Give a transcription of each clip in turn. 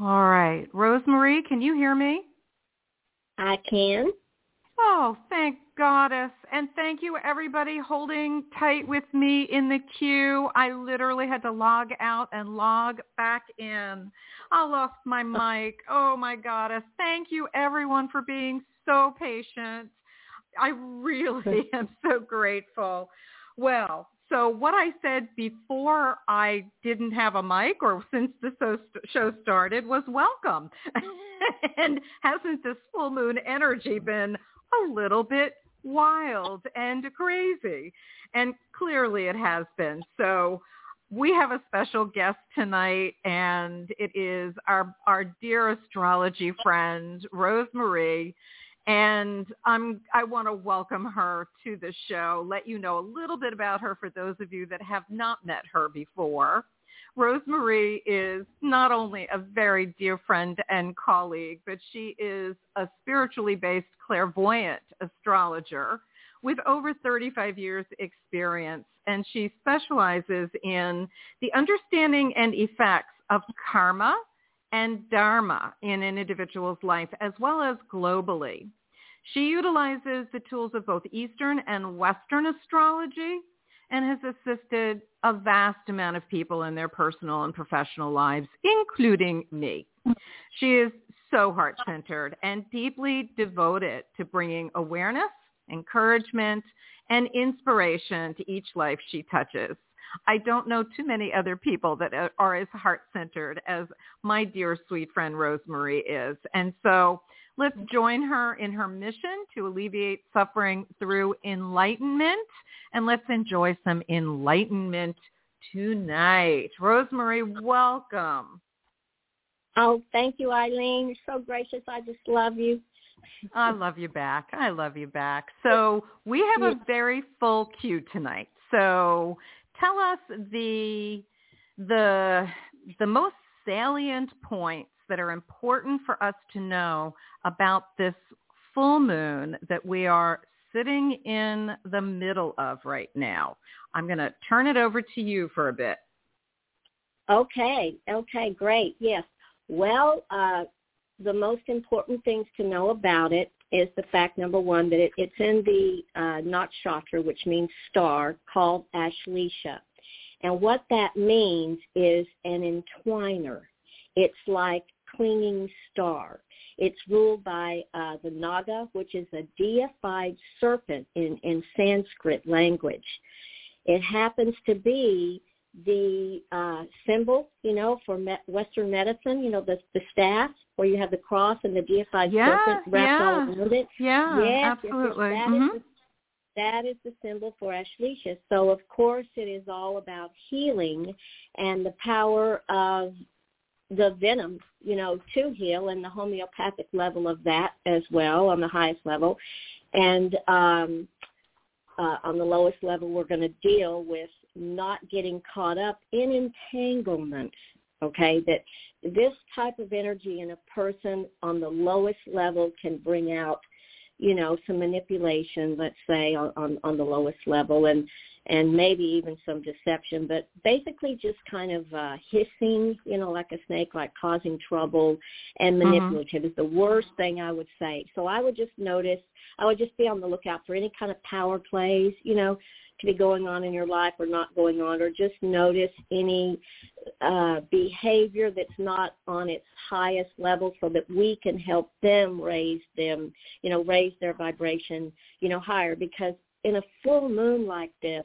All right. Rose Marie, can you hear me? I can. Oh, thank goddess. And thank you everybody holding tight with me in the queue. I literally had to log out and log back in. I lost my mic. Oh my goddess. Thank you everyone for being so patient. I really am so grateful. Well, so what I said before I didn't have a mic or since the show started was welcome. and hasn't this full moon energy been a little bit wild and crazy? And clearly it has been. So we have a special guest tonight and it is our, our dear astrology friend, Rose Marie and I'm, I want to welcome her to the show, let you know a little bit about her for those of you that have not met her before. Rose Marie is not only a very dear friend and colleague, but she is a spiritually based clairvoyant astrologer with over 35 years experience. And she specializes in the understanding and effects of karma and dharma in an individual's life as well as globally. She utilizes the tools of both Eastern and Western astrology and has assisted a vast amount of people in their personal and professional lives, including me. She is so heart-centered and deeply devoted to bringing awareness, encouragement, and inspiration to each life she touches. I don't know too many other people that are as heart-centered as my dear sweet friend Rose Marie is. And so let's join her in her mission to alleviate suffering through enlightenment. And let's enjoy some enlightenment tonight. Rose Marie, welcome. Oh, thank you, Ilene. You're so gracious. I just love you. I love you back. I love you back. So we have a very full queue tonight. So tell us the the the most salient points that are important for us to know about this full moon that we are sitting in the middle of right now. I'm going to turn it over to you for a bit. Okay. Okay. Great. Yes. Well, uh, the most important things to know about it is the fact number one that it, it's in the uh, nakshatra, which means star, called Ashlesha. And what that means is an entwiner. It's like clinging star. It's ruled by uh, the Naga, which is a deified serpent in, in Sanskrit language. It happens to be the uh, symbol, you know, for me- Western medicine, you know, the the staff where you have the cross and the deified yeah, serpent wrapped yeah. all around it. Yeah, yes, absolutely. Yes, mm-hmm. is the, that is the symbol for Ashlesha. So of course it is all about healing and the power of the venom, you know, to heal and the homeopathic level of that as well on the highest level. And um, uh, on the lowest level, we're going to deal with not getting caught up in entanglement. Okay, that this type of energy in a person on the lowest level can bring out, you know, some manipulation, let's say, on, on, on the lowest level, and and maybe even some deception, but basically just kind of uh, hissing, you know, like a snake, like causing trouble and manipulative mm-hmm. is the worst thing I would say. So I would just notice, I would just be on the lookout for any kind of power plays, you know, to be going on in your life or not going on, or just notice any uh, behavior that's not on its highest level so that we can help them raise them, you know, raise their vibration, you know, higher because in a full moon like this,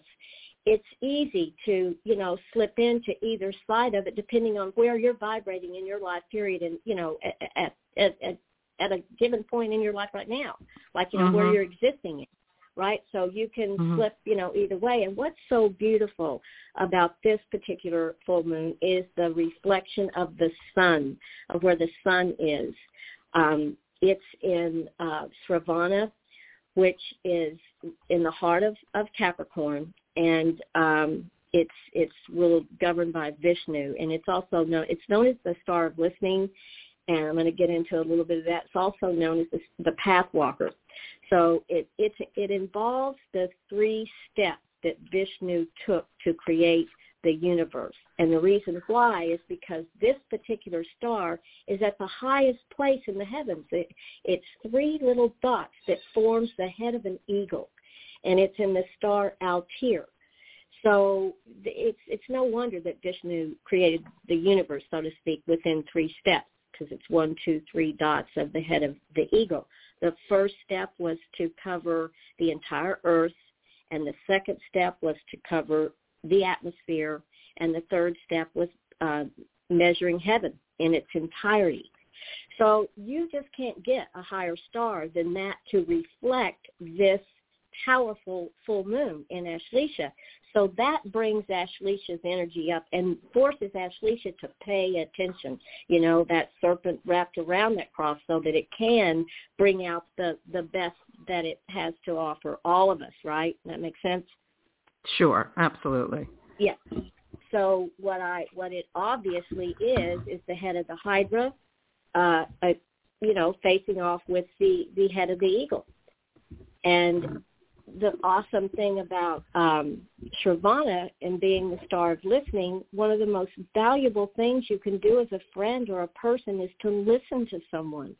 it's easy to, you know, slip into either side of it depending on where you're vibrating in your life period and, you know, at at at, at a given point in your life right now, like, you know, mm-hmm. where you're existing in, right? So you can mm-hmm. slip, you know, either way. And what's so beautiful about this particular full moon is the reflection of the sun, of where the sun is. Um, it's in uh, Sravana, which is in the heart of, of Capricorn, and um, it's it's ruled governed by Vishnu, and it's also known it's known as the star of listening, and I'm going to get into a little bit of that. It's also known as the, the path walker. So it it it involves the three steps that Vishnu took to create the universe. And the reason why is because this particular star is at the highest place in the heavens. It, it's three little dots that forms the head of an eagle, and it's in the star Altair. So it's it's no wonder that Vishnu created the universe, so to speak, within three steps, because it's one, two, three dots of the head of the eagle. The first step was to cover the entire Earth, and the second step was to cover the atmosphere, and the third step was uh, measuring heaven in its entirety. So you just can't get a higher star than that to reflect this powerful full moon in Ashlesha. So that brings Ashlesha's energy up and forces Ashlesha to pay attention. You know, that serpent wrapped around that cross so that it can bring out the, the best that it has to offer all of us, right? That makes sense? Sure, absolutely. Yeah. So what I what it obviously is is the head of the Hydra, uh, uh, you know, facing off with the the head of the eagle, and the awesome thing about um, Shravana and being the star of listening, one of the most valuable things you can do as a friend or a person is to listen to someone,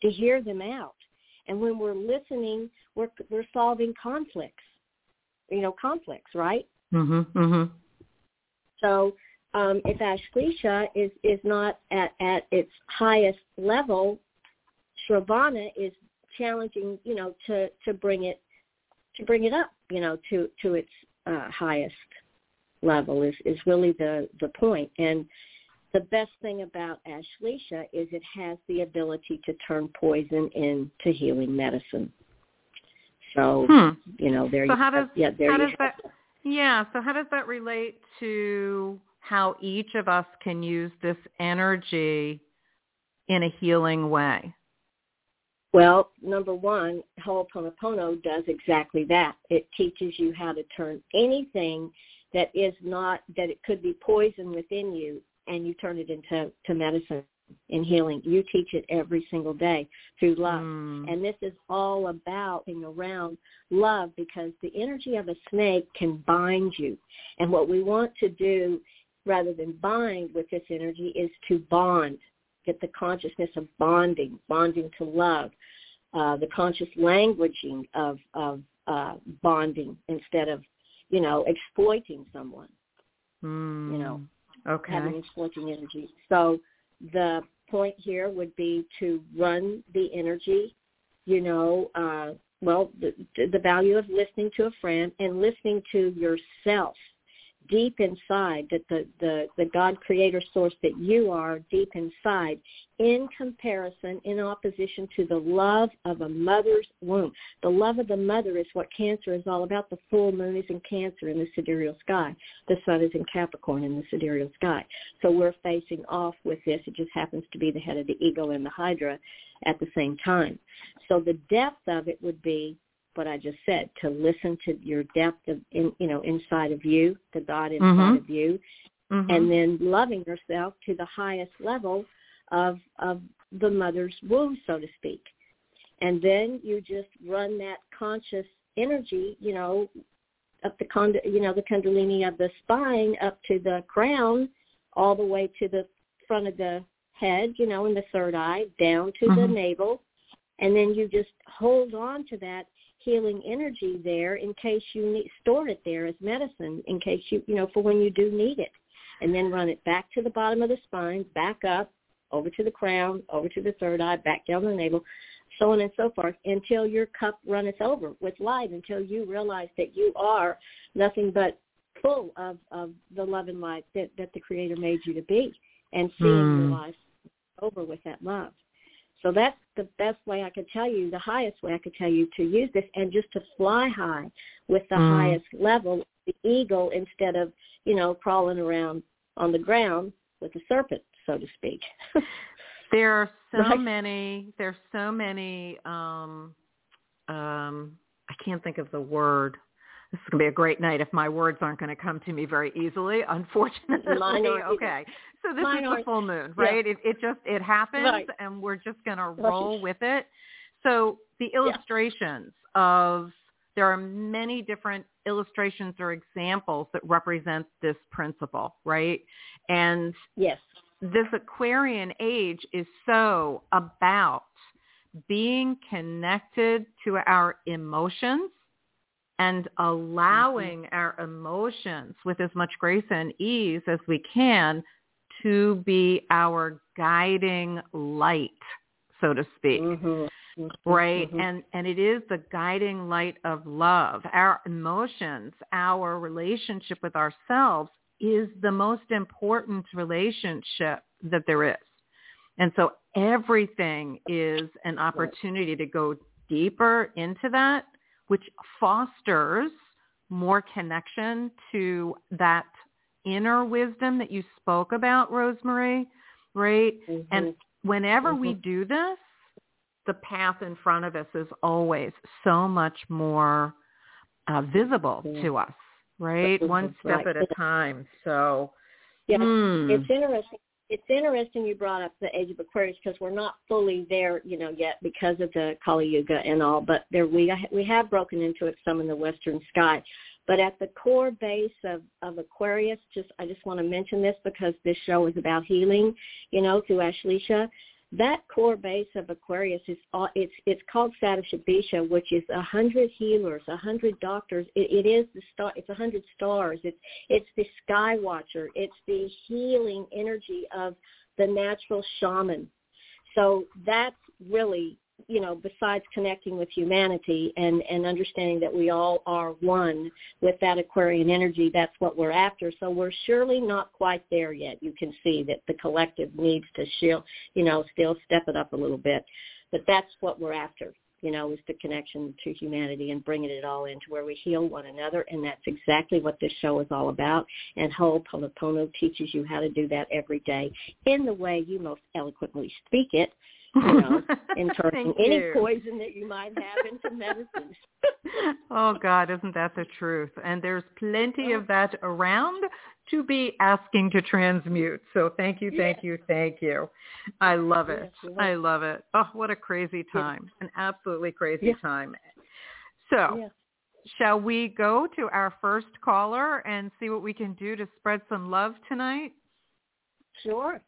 to hear them out. And when we're listening, we're we're solving conflicts you know, conflicts, right? Mhm. Mhm. So um, if Ashlesha is is not at at its highest level, Shravana is challenging, you know, to to bring it to bring it up, you know, to to its uh, highest level is is really the the point. And the best thing about Ashlesha is it has the ability to turn poison into healing medicine. So hmm. you know, there. So you how does yeah there how you does that yeah? So how does that relate to how each of us can use this energy in a healing way? Well, number one, Ho'oponopono does exactly that. It teaches you how to turn anything that is not that it could be poison within you, and you turn it into to medicine and healing. You teach it every single day through love. Mm. And this is all about being around love because the energy of a snake can bind you. And what we want to do rather than bind with this energy is to bond, get the consciousness of bonding, bonding to love, uh, the conscious languaging of, of uh, bonding instead of, you know, exploiting someone. Mm. You know, okay. having exploiting energy. So the point here would be to run the energy, you know, uh, well, the, the value of listening to a friend and listening to yourself. Deep inside, that the, the, the God creator source that you are deep inside in comparison, in opposition to the love of a mother's womb. The love of the mother is what Cancer is all about. The full moon is in Cancer in the sidereal sky. The sun is in Capricorn in the sidereal sky. So we're facing off with this. It just happens to be the head of the ego and the Hydra at the same time. So the depth of it would be what I just said, to listen to your depth of, in, you know, inside of you, the God inside mm-hmm. of you, mm-hmm. and then loving yourself to the highest level of of the mother's womb, so to speak. And then you just run that conscious energy, you know, up the con, you know, the kundalini of the spine up to the crown, all the way to the front of the head, you know, in the third eye, down to mm-hmm. the navel, and then you just hold on to that healing energy there in case you need store it there as medicine in case you you know for when you do need it and then run it back to the bottom of the spine back up over to the crown over to the third eye back down the navel so on and so forth until your cup runneth over with light until you realize that you are nothing but full of of the love and light that that the creator made you to be and seeing mm. your life over with that love so that's the best way I could tell you, the highest way I could tell you to use this and just to fly high with the mm. highest level, the eagle instead of, you know, crawling around on the ground with the serpent, so to speak. there are so right? many, there's so many, um, um, I can't think of the word this is going to be a great night if my words aren't going to come to me very easily. Unfortunately, okay. So this Mine is the full moon, right? Yeah. It, it just it happens, right. and we're just going to roll with it. So the illustrations yeah. of there are many different illustrations or examples that represent this principle, right? And yes, this Aquarian age is so about being connected to our emotions and allowing mm-hmm. our emotions with as much grace and ease as we can to be our guiding light, so to speak. Mm-hmm. mm-hmm. Right? Mm-hmm. And and it is the guiding light of love. Our emotions, our relationship with ourselves is the most important relationship that there is. And so everything is an opportunity to go deeper into that which fosters more connection to that inner wisdom that you spoke about, Rose Marie, right? Mm-hmm. And whenever mm-hmm. we do this, the path in front of us is always so much more uh, visible mm-hmm. to us, right? One step right. at a time. So, yeah, hmm. it's interesting it's interesting you brought up the age of Aquarius because we're not fully there, you know, yet because of the Kali Yuga and all. But there we we have broken into it some in the western sky. But at the core base of, of Aquarius, just I just want to mention this because this show is about healing, you know, through Ashlesha that core base of Aquarius is uh, it's it's called Satyashabisha, which is a hundred healers, a hundred doctors. It, it is the star. It's a hundred stars. It's it's the sky watcher. It's the healing energy of the natural shaman. So that's really you know, besides connecting with humanity and, and understanding that we all are one with that Aquarian energy, that's what we're after. So we're surely not quite there yet. You can see that the collective needs to shield, you know, still step it up a little bit. But that's what we're after, you know, is the connection to humanity and bringing it all into where we heal one another. And that's exactly what this show is all about. And Ho'oponopono teaches you how to do that every day in the way you most eloquently speak it you know, and turning any you. poison that you might have into medicine. oh God, isn't that the truth? And there's plenty oh. of that around to be asking to transmute. So thank you, thank yes. you, thank you. I love it. Yes, I love it. Oh, what a crazy time. Yes. An absolutely crazy time. So shall we go to our first caller and see what we can do to spread some love tonight? Sure.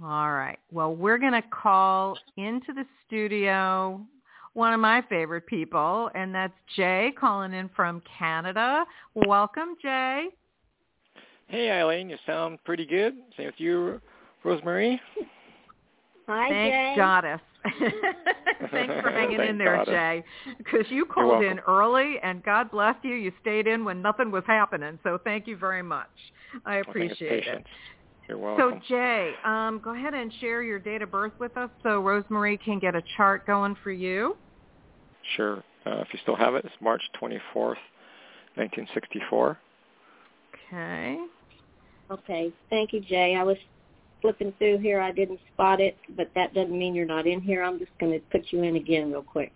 All right. Well, we're going to call into the studio one of my favorite people, and that's Jay calling in from Canada. Welcome, Jay. Hey, Ilene. You sound pretty good. Same with you, Rose Marie. Hi, Thanks, Jay. Goddess. Thanks for hanging Thank in there, God. Jay, because you called in early, and God bless you. You stayed in when nothing was happening, so thank you very much. I I think it's appreciate it. Patience. You're So. Jay, um, go ahead and share your date of birth with us so Rose Marie can get a chart going for you. Sure. Uh, if you still have it, it's March 24th, 1964. Okay. Okay. Thank you, Jay. I was flipping through here. I didn't spot it, but that doesn't mean you're not in here. I'm just going to put you in again real quick.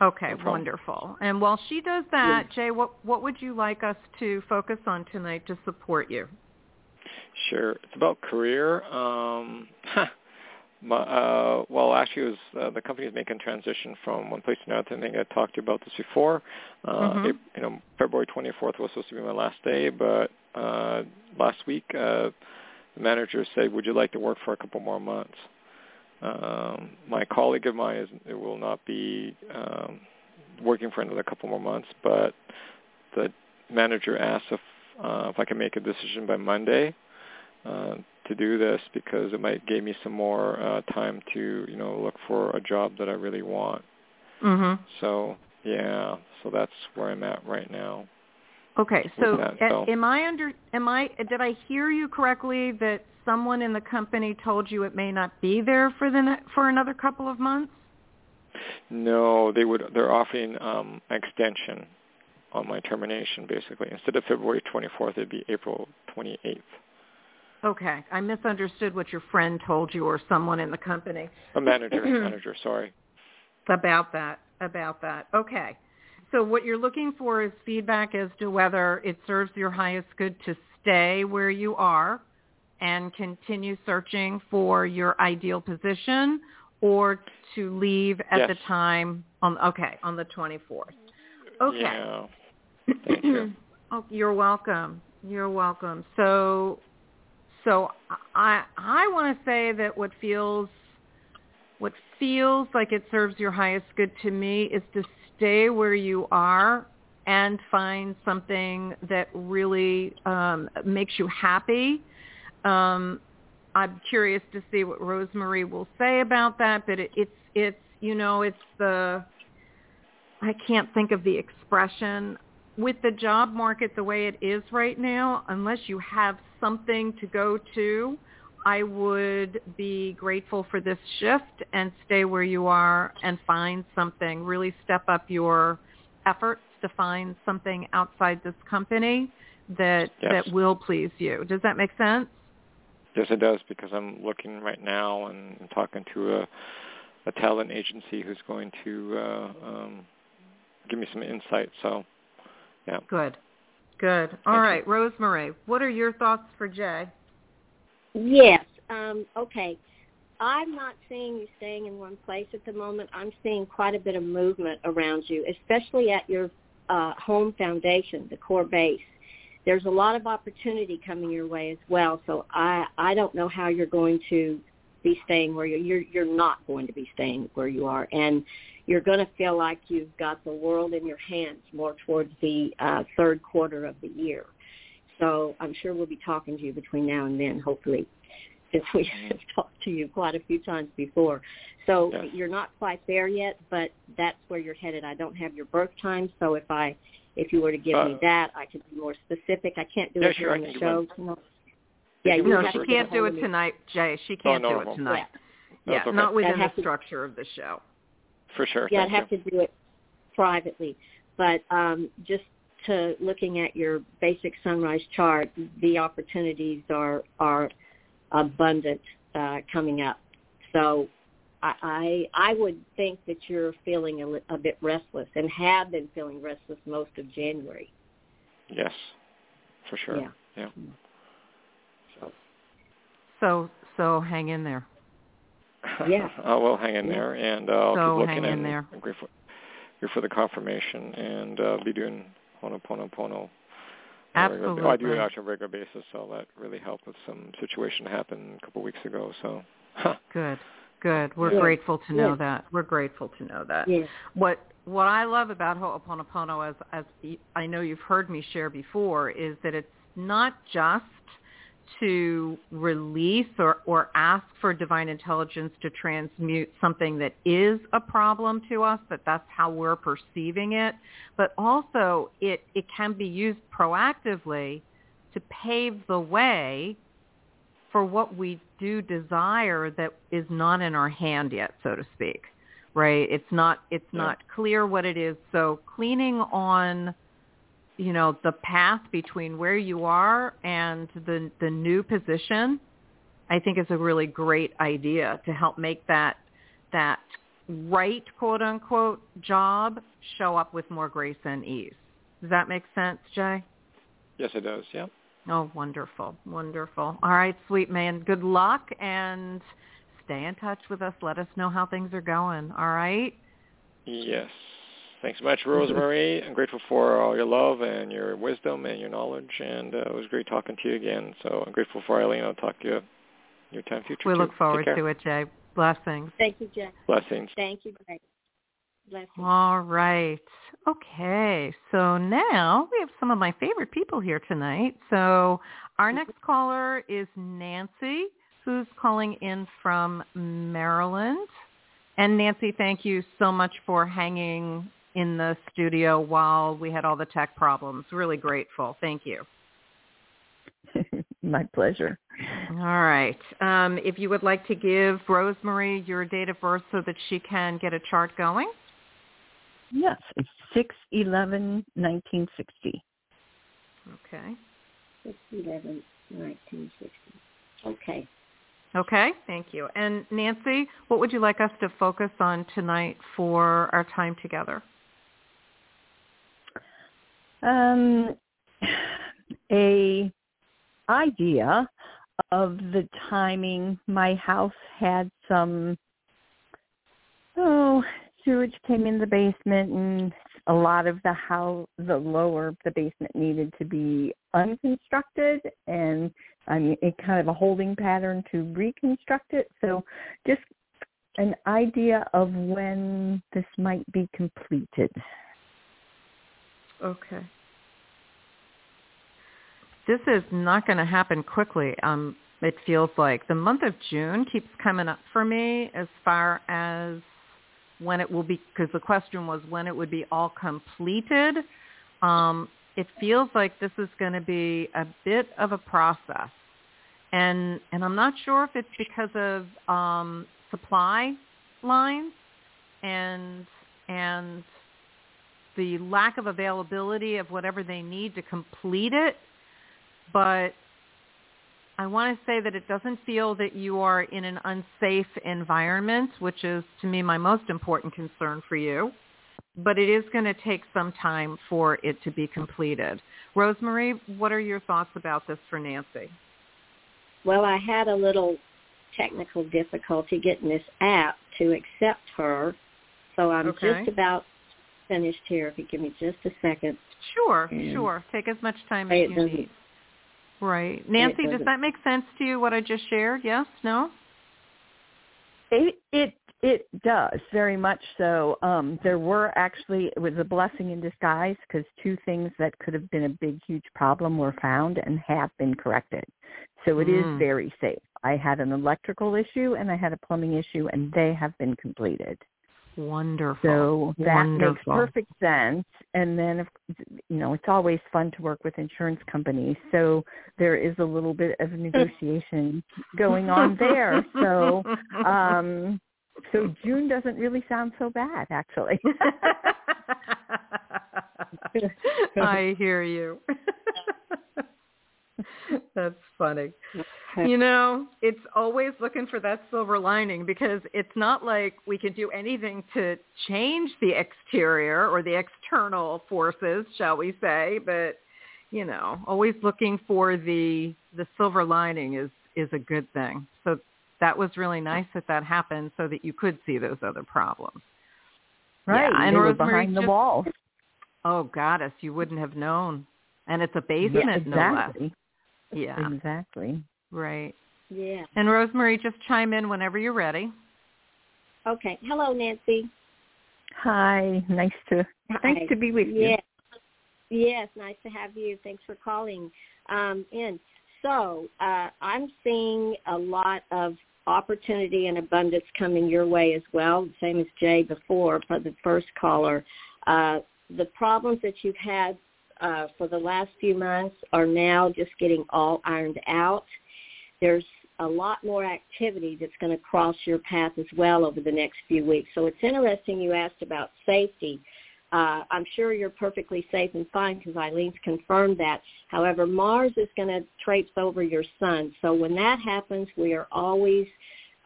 Okay, No wonderful. And while she does that, Jay, what what would you like us to focus on tonight to support you? Sure. It's about career. Um, my, uh, well, actually, it was uh, the company is making transition from one place to another. I think I talked to you about this before. Uh, Mhm. Ap- you know, February 24th was supposed to be my last day, but uh, last week uh, the manager said, "Would you like to work for a couple more months?" Um, my colleague of mine is it will not be um, working for another couple more months, but the manager asked if uh, if I can make a decision by Monday uh, to do this because it might give me some more uh, time to you know look for a job that I really want. Mhm. So yeah, so that's where I'm at right now. Okay, so, that, so- am I under am I did I hear you correctly that someone in the company told you it may not be there for the for another couple of months? No, they would. They're offering um, an extension on my termination. Basically, instead of February 24th, it'd be April 28th. Okay, I misunderstood what your friend told you or someone in the company A manager, manager. Sorry. about that about that. Okay. So what you're looking for is feedback as to whether it serves your highest good to stay where you are and continue searching for your ideal position or to leave at Yes. the time on okay, on the 24th. Okay. Yeah. Thank you. oh, you're welcome. You're welcome. So so I I want to say that what feels what feels like it serves your highest good to me is to stay where you are and find something that really um, makes you happy. Um, I'm curious to see what Rose Marie will say about that, but it, it's it's you know it's the I can't think of the expression with the job market the way it is right now. Unless you have something to go to, I would be grateful for this shift and stay where you are and find something. Really step up your efforts to find something outside this company that Yes. that will please you. Does that make sense? Yes, it does because I'm looking right now and talking to a, a talent agency who's going to uh, um, give me some insight. So, yeah. Good. Good. All Thank right, Rose Marie, what are your thoughts for Jay? Yes. Um, okay. I'm not seeing you staying in one place at the moment. I'm seeing quite a bit of movement around you, especially at your uh, home foundation, the core base. There's a lot of opportunity coming your way as well. So I I don't know how you're going to be staying where you're you're, you're not going to be staying where you are, and you're going to feel like you've got the world in your hands more towards the uh, third quarter of the year. So I'm sure we'll be talking to you between now and then, hopefully, since we have talked to you quite a few times before. So Yes. you're not quite there yet, but that's where you're headed. I don't have your birth time, so if I if you were to give me Uh, that, I could be more specific. I can't do Yeah, it sure, the show. tonight. You Yeah, you No, she to first. get can't do it of me. tonight, Jay. She Oh, can't no, do it tonight. Yeah. Yeah, okay. not within I'd have the to- structure of the show. For sure. Yeah, I'd have you. to do it privately. But um, just to looking at your basic sunrise chart, the opportunities are are abundant uh, coming up. So I, I I would think that you're feeling a, li- a bit restless and have been feeling restless most of January. Yes, for sure. Yeah. yeah. So so hang in there. Yeah. I will hang in Yeah. there, and uh, I'll So keep looking hang in and there. agree for, agree for the confirmation, and uh, be doing Ho'oponopono on a regular- Absolutely. I do it on a regular basis, so that really helped with some situation that happened a couple of weeks ago. So, Good. Good. We're Yeah. grateful to know Yeah. that. We're grateful to know that. Yes. What what I love about Ho'oponopono, as as y- I know you've heard me share before, is that it's not just to release or, or ask for divine intelligence to transmute something that is a problem to us, that that's how we're perceiving it. But also it, it can be used proactively to pave the way for what we do desire that is not in our hand yet, so to speak. Right? It's not it's yeah. not clear what it is. So cleaning on you know the path between where you are and the the new position i think is a really great idea to help make that that right quote unquote job show up with more grace and ease. Does that make sense jay? Yes it does. Yeah. Oh wonderful. Wonderful. All right sweet man. Good luck and stay in touch with us. Let us know how things are going. All right? Yes Thanks so much, Rose Marie. I'm grateful for all your love and your wisdom and your knowledge, and uh, it was great talking to you again. So I'm grateful for Ilene. I'll talk to you your time future. We too. look forward to it, Jay. Blessings. Thank you, Jay. Blessings. Thank you, Jay. Blessings. All right. Okay. So now we have some of my favorite people here tonight. So our next caller is Nancy, who's calling in from Maryland. And Nancy, thank you so much for hanging in the studio while we had all the tech problems. Really grateful. Thank you. My pleasure. All right. Um, if you would like to give Rose Marie your date of birth so that she can get a chart going. Yes, it's six eleven nineteen sixty. Okay. Six eleven nineteen sixty. Okay. Okay, thank you. And Nancy, what would you like us to focus on tonight for our time together? Um, a idea of the timing. My house had some oh sewage came in the basement and a lot of the house the lower the basement needed to be unconstructed and I mean it kind of a holding pattern to reconstruct it. So just an idea of when this might be completed. Okay. This is not going to happen quickly. Um, it feels like the month of June keeps coming up for me as far as when it will be, because the question was when it would be all completed. Um, it feels like this is going to be a bit of a process, and and I'm not sure if it's because of um, supply lines and and the lack of availability of whatever they need to complete it. But I want to say that it doesn't feel that you are in an unsafe environment, which is to me my most important concern for you. But it is going to take some time for it to be completed. Rose Marie, what are your thoughts about this for Nancy? Well, I had a little technical difficulty getting this app to accept her, so I'm okay. just about finished here. If you give me just a second. Sure, and sure. Take as much time as you need. Right. Nancy, does that make sense to you, what I just shared? Yes? No? It it it does very much so. Um, there were actually it was a blessing in disguise because two things that could have been a big huge problem were found and have been corrected. So it mm. is very safe. I had an electrical issue and I had a plumbing issue and they have been completed. Wonderful. So that Wonderful. makes perfect sense. And then, you know, it's always fun to work with insurance companies. So there is a little bit of negotiation going on there. So, um, so June doesn't really sound so bad, actually. I hear you. That's funny. You know, it's always looking for that silver lining because it's not like we can do anything to change the exterior or the external forces, shall we say, but you know, always looking for the the silver lining is is a good thing. So that was really nice that that happened so that you could see those other problems. Right. Yeah, and they were behind just, the wall. Oh goddess, you wouldn't have known. And it's a basement, yeah, exactly. no less. Yeah. Exactly. Right. Yeah. And Rose Marie, just chime in whenever you're ready. Okay. Hello, Nancy. Hi. Nice to Hi. nice to be with you. Yes. Yes, nice to have you. Thanks for calling um, in. so uh, I'm seeing a lot of opportunity and abundance coming your way as well, same as Jay before for the first caller. Uh, the problems that you've had uh, for the last few months are now just getting all ironed out. There's a lot more activity that's going to cross your path as well over the next few weeks. So it's interesting you asked about safety. Uh, I'm sure you're perfectly safe and fine because Ilene's confirmed that. However, Mars is going to traipse over your sun. So when that happens, we are always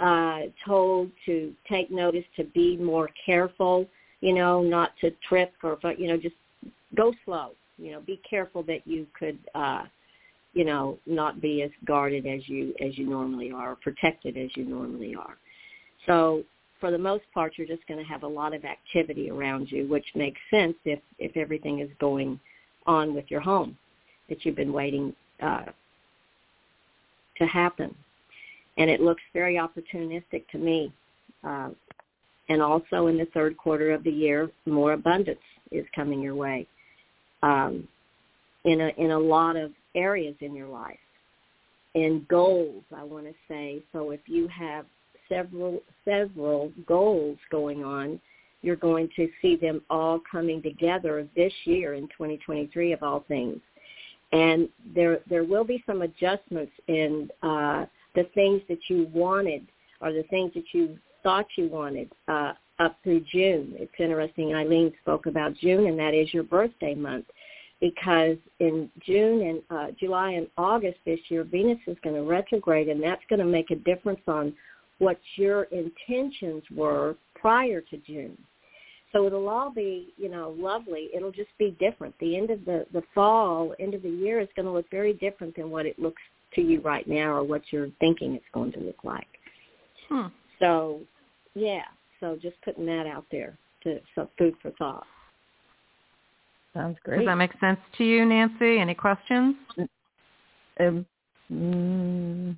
uh, told to take notice to be more careful, you know, not to trip or, you know, just go slow. You know, be careful that you could uh, you know, not be as guarded as you as you normally are, or protected as you normally are. So for the most part, you're just going to have a lot of activity around you, which makes sense if if everything is going on with your home that you've been waiting uh, to happen. And it looks very opportunistic to me. Uh, and also in the third quarter of the year, more abundance is coming your way um, in a in a lot of areas in your life and goals, I want to say. So if you have several several goals going on, you're going to see them all coming together this year in 2023 of all things. And there there will be some adjustments in uh, the things that you wanted or the things that you thought you wanted uh, up through June. It's interesting. Ilene spoke about June, and that is your birthday month because in June and uh, July and August this year, Venus is going to retrograde, and that's going to make a difference on what your intentions were prior to June. So it'll all be, you know, lovely. It'll just be different. The end of the the fall, end of the year is going to look very different than what it looks to you right now, or what you're thinking it's going to look like. Hmm. So, yeah. So just putting that out there to so food for thought. Sounds great. Does that make sense to you, Nancy? Any questions? Um, mm,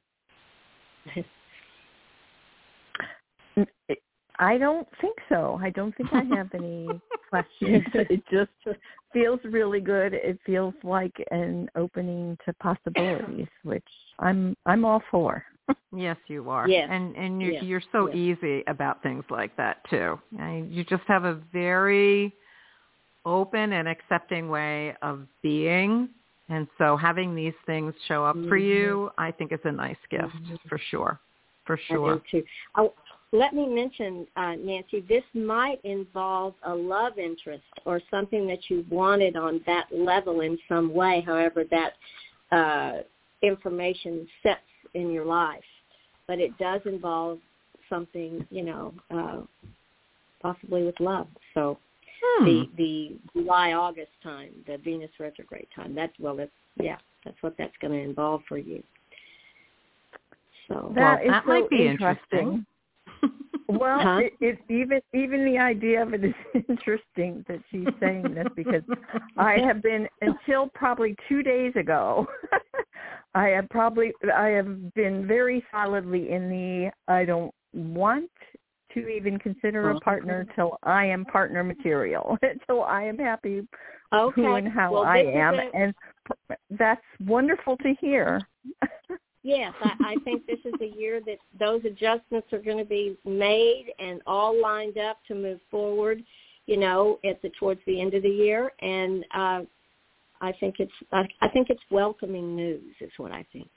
I don't think so. I don't think I have any questions. It just feels really good. It feels like an opening to possibilities, which I'm I'm all for. Yes, you are. Yes. And and you're yes. you're so yes. easy about things like that too. I mean, you just have a very open and accepting way of being. And so having these things show up for you, I think is a nice gift Mm-hmm. for sure. For sure. do too. Oh, let me mention, uh, Nancy, this might involve a love interest or something that you wanted on that level in some way, however that uh, information sets in your life. But it does involve something, you know, uh, possibly with love. So Hmm. the the July August time, the Venus retrograde time. That's well, that's yeah, that's what that's going to involve for you. So That is that so might be interesting. Well, Huh? it, it even even the idea of it is interesting that she's saying this because I have been until probably two days ago. I have probably I have been very solidly in the I don't want to even consider a partner till I am partner material, till I am happy okay. who and how well, I am, a- and that's wonderful to hear. Yes, I, I think this is a year that those adjustments are going to be made and all lined up to move forward. You know, at the towards the end of the year, and uh, I think it's I, I think it's welcoming news. Is what I think.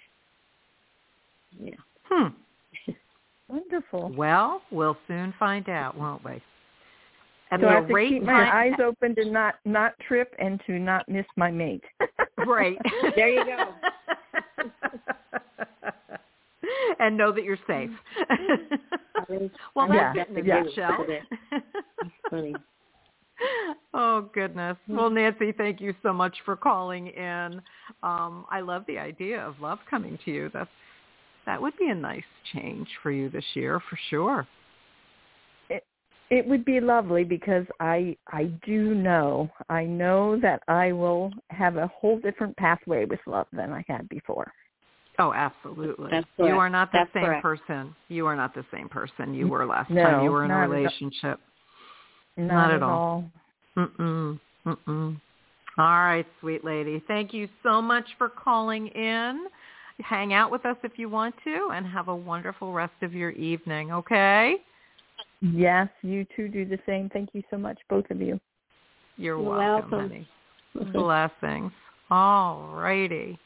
Yeah. Hmm. Wonderful. Well, we'll soon find out, won't we? At So I the have to keep my time- eyes open to not not trip and to not miss my mate. Right. There you go. and know that you're safe. mean, well, Yeah, that's it in a yeah. nutshell. Funny. oh goodness. Well, Nancy, thank you so much for calling in. Um, I love the idea of love coming to you. That's that would be a nice change for you this year, for sure. it would be lovely because I I do know I know that I will have a whole different pathway with love than I had before. Oh, absolutely. You are not the That's same correct. person. You are not the same person you were last No, time you were in a at all. relationship. Not, Not at at all. all. Mm-mm. Mm-mm. All right, sweet lady. Thank you so much for calling in. hang out with us if you want to, and have a wonderful rest of your evening, okay? Yes, you too do the same. Thank you so much, both of you. You're, You're welcome, welcome. honey. Blessings. All righty.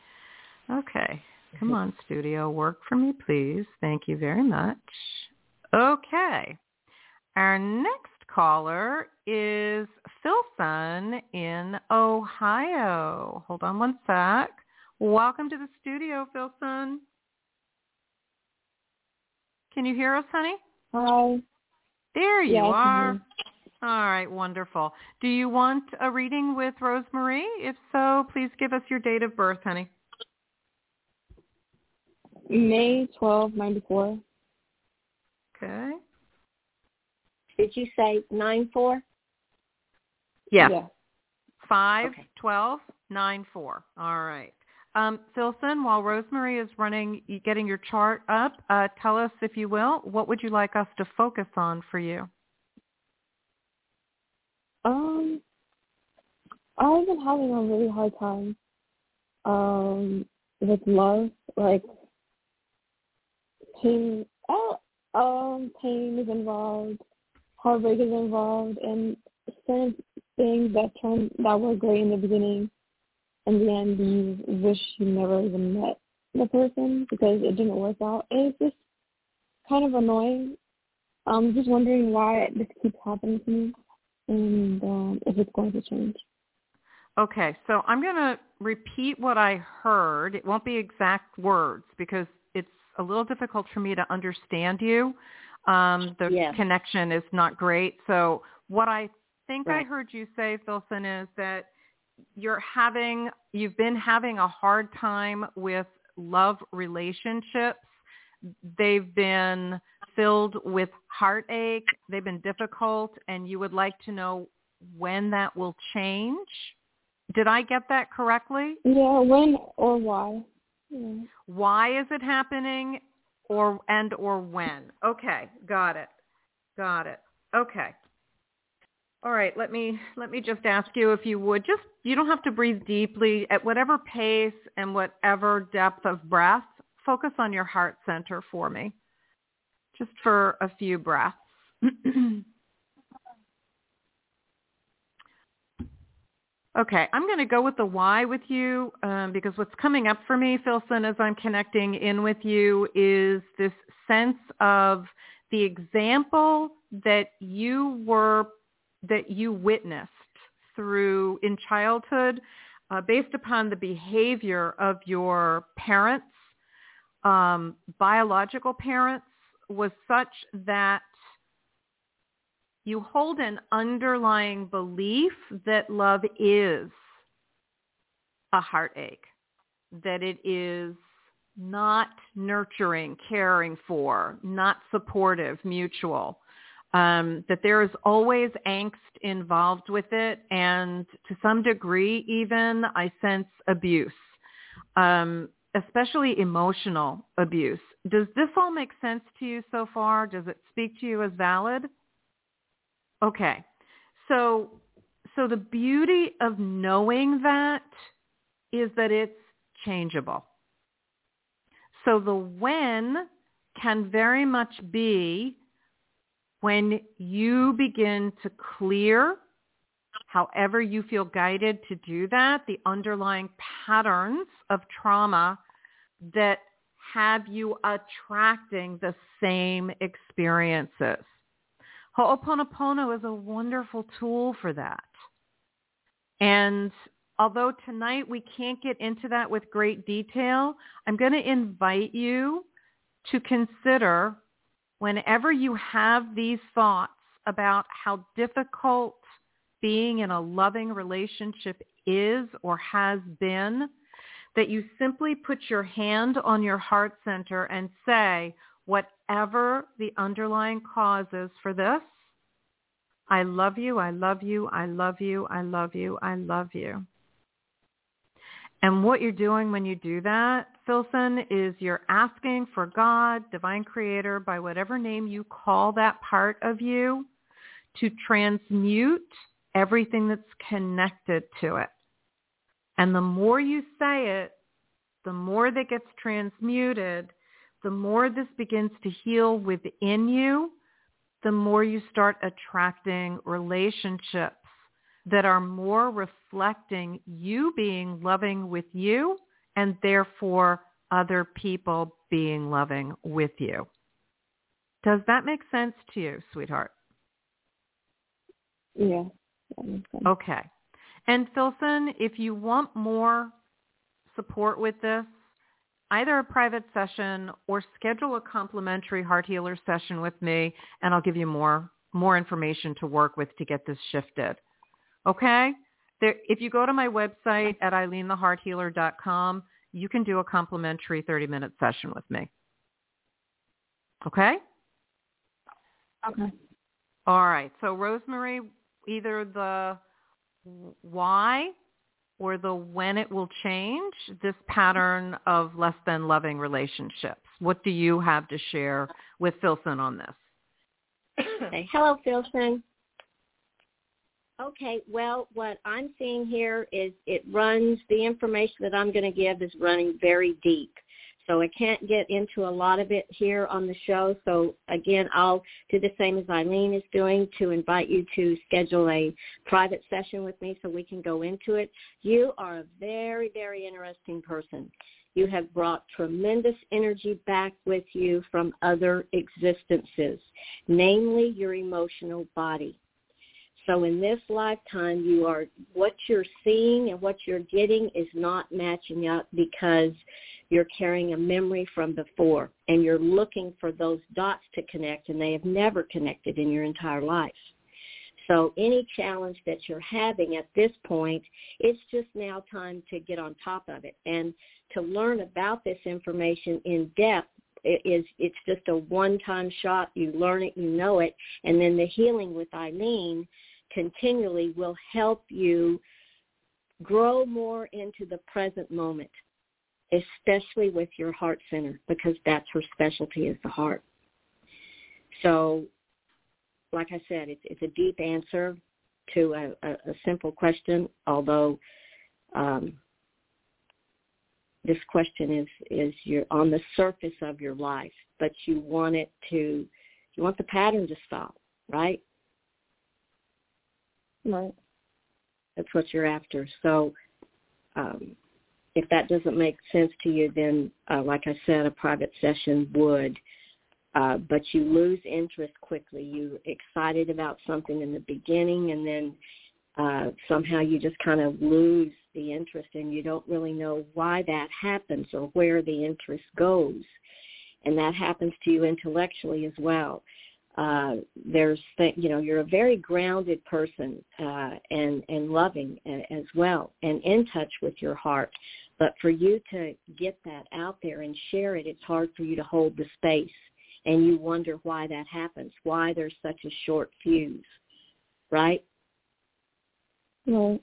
Okay. Come on, studio. Work for me, please. Thank you very much. Okay. Our next caller is Philson in Ohio. Hold on one sec. Welcome to the studio, Philson. Can you hear us, honey? Hi. There you can are. All right, wonderful. Do you want a reading with Rose Marie? If so, please give us your date of birth, honey. May twelve ninety four. Okay. Did you say nine four? Yes. Yeah. Five Okay. twelve nine four. All right. Um, Philson, while Rose Marie is running, getting your chart up, uh, tell us, if you will, what would you like us to focus on for you? Um, I've been having a really hard time um with love, like pain. Uh, um, pain is involved, heartbreak is involved, and certain things that turn that were great in the beginning, in the end, you wish you never even met the person because it didn't work out. And it's just kind of annoying. I'm just wondering why this keeps happening to me and um, if it's going to change. Okay, so I'm going to repeat what I heard. It won't be exact words because it's a little difficult for me to understand you. Um, the Yes. connection is not great. So what I think I heard you say, Philson, is that you're having, you've been having a hard time with love relationships. They've been filled with heartache. They've been difficult, and you would like to know when that will change. Did I get that correctly? Yeah, when or why? Yeah. Why is it happening or and or when? Okay, got it. Got it. Okay. All right, let me let me just ask you if you would just you don't have to breathe deeply at whatever pace and whatever depth of breath. Focus on your heart center for me. Just for a few breaths. Okay, I'm going to go with the why with you um, because what's coming up for me, Philson, as I'm connecting in with you is this sense of the example that you were, that you witnessed through in childhood uh, based upon the behavior of your parents, um, biological parents, was such that you hold an underlying belief that love is a heartache, that it is not nurturing, caring for, not supportive, mutual, um, that there is always angst involved with it, and to some degree even I sense abuse, um, especially emotional abuse. Does this all make sense to you so far? Does it speak to you as valid? Okay. So so the beauty of knowing that is that it's changeable. So the when can very much be when you begin to clear however you feel guided to do that, the underlying patterns of trauma that have you attracting the same experiences. Ho'oponopono is a wonderful tool for that. And although tonight we can't get into that with great detail, I'm going to invite you to consider whenever you have these thoughts about how difficult being in a loving relationship is or has been, that you simply put your hand on your heart center and say, whatever the underlying cause is for this, I love you, I love you, I love you, I love you, I love you. And what you're doing when you do that, Philson, is you're asking for God, divine creator, by whatever name you call that part of you, to transmute everything that's connected to it. And the more you say it, the more that gets transmuted, the more this begins to heal within you, the more you start attracting relationships that are more reflecting you being loving with you and therefore other people being loving with you. Does that make sense to you, sweetheart? Yeah. Okay. And Filson, if you want more support with this, either a private session or schedule a complimentary heart healer session with me and I'll give you more more information to work with to get this shifted. Okay? There, if you go to my website at IleneTheHeartHealer.com, you can do a complimentary 30-minute session with me. Okay? Okay. All right. So Rose Marie, either the why or the when it will change this pattern of less than loving relationships. What do you have to share with Filson on this? Okay. Hello, Filson. Okay, well, what I'm seeing here is it runs, the information that I'm going to give is running very deep. So I can't get into a lot of it here on the show. So again, I'll do the same as Ilene is doing to invite you to schedule a private session with me so we can go into it. You are a very, very interesting person. You have brought tremendous energy back with you from other existences, namely your emotional body. So in this lifetime, you are what you're seeing and what you're getting is not matching up because you're carrying a memory from before and you're looking for those dots to connect and they have never connected in your entire life. So any challenge that you're having at this point, it's just now time to get on top of it. And to learn about this information in depth it is it's just a one time shot. You learn it you know it and then the healing with Ilene continually will help you grow more into the present moment, especially with your heart center, because that's her specialty is the heart. So, like I said, it's, it's a deep answer to a, a, a simple question, although um, this question is is you're on the surface of your life, but you want it to you want the pattern to stop, right? Right. That's what you're after. So um, if that doesn't make sense to you, then uh, like I said, a private session would. Uh, but you lose interest quickly. You're excited about something in the beginning, and then uh, somehow you just kind of lose the interest, and you don't really know why that happens or where the interest goes. And that happens to you intellectually as well uh, there's th- you know you're a very grounded person uh, and and loving a- as well and in touch with your heart. But for you to get that out there and share it it's hard for you to hold the space and you wonder why that happens why there's such a short fuse right? Right.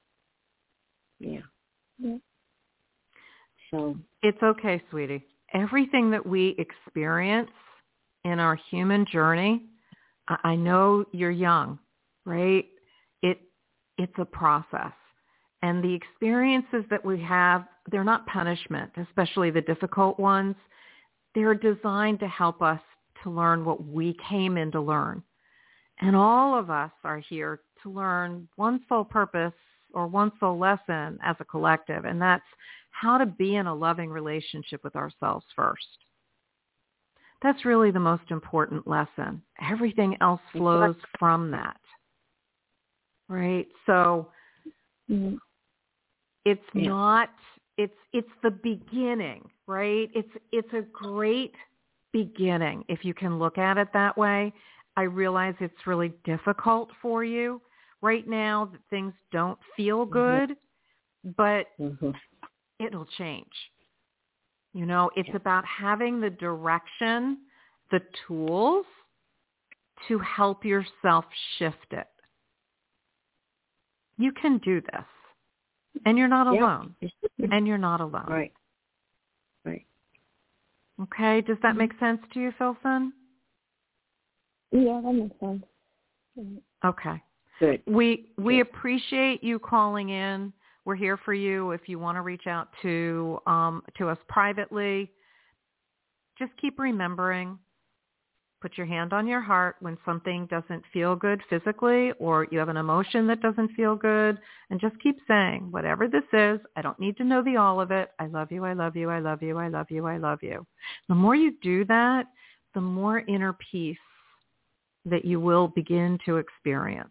Yeah. Yeah. So. It's okay sweetie. Everything that we experience in our human journey I know you're young, right? It it's a process. And the experiences that we have, they're not punishment, especially the difficult ones. They're designed to help us to learn what we came in to learn. And all of us are here to learn one sole purpose or one sole lesson as a collective, and that's how to be in a loving relationship with ourselves first. That's really the most important lesson. Everything else flows from that. Right? So mm-hmm. it's yeah. not it's it's the beginning, right? It's it's a great beginning if you can look at it that way. I realize it's really difficult for you right now that things don't feel Mm-hmm. good, mm-hmm. but mm-hmm. it'll change. You know, it's about having the direction, the tools to help yourself shift it. You can do this. And you're not alone. yeah. And you're not alone. right right Okay, does that mm-hmm. make sense to you, Filson? yeah that makes sense Okay. good We we appreciate you calling in. We're here for you if you want to reach out to um, to us privately. Just keep remembering Put your hand on your heart when something doesn't feel good physically or you have an emotion that doesn't feel good and just keep saying, whatever this is, I don't need to know the all of it. I love you, I love you, I love you, I love you, I love you. The more you do that, the more inner peace that you will begin to experience.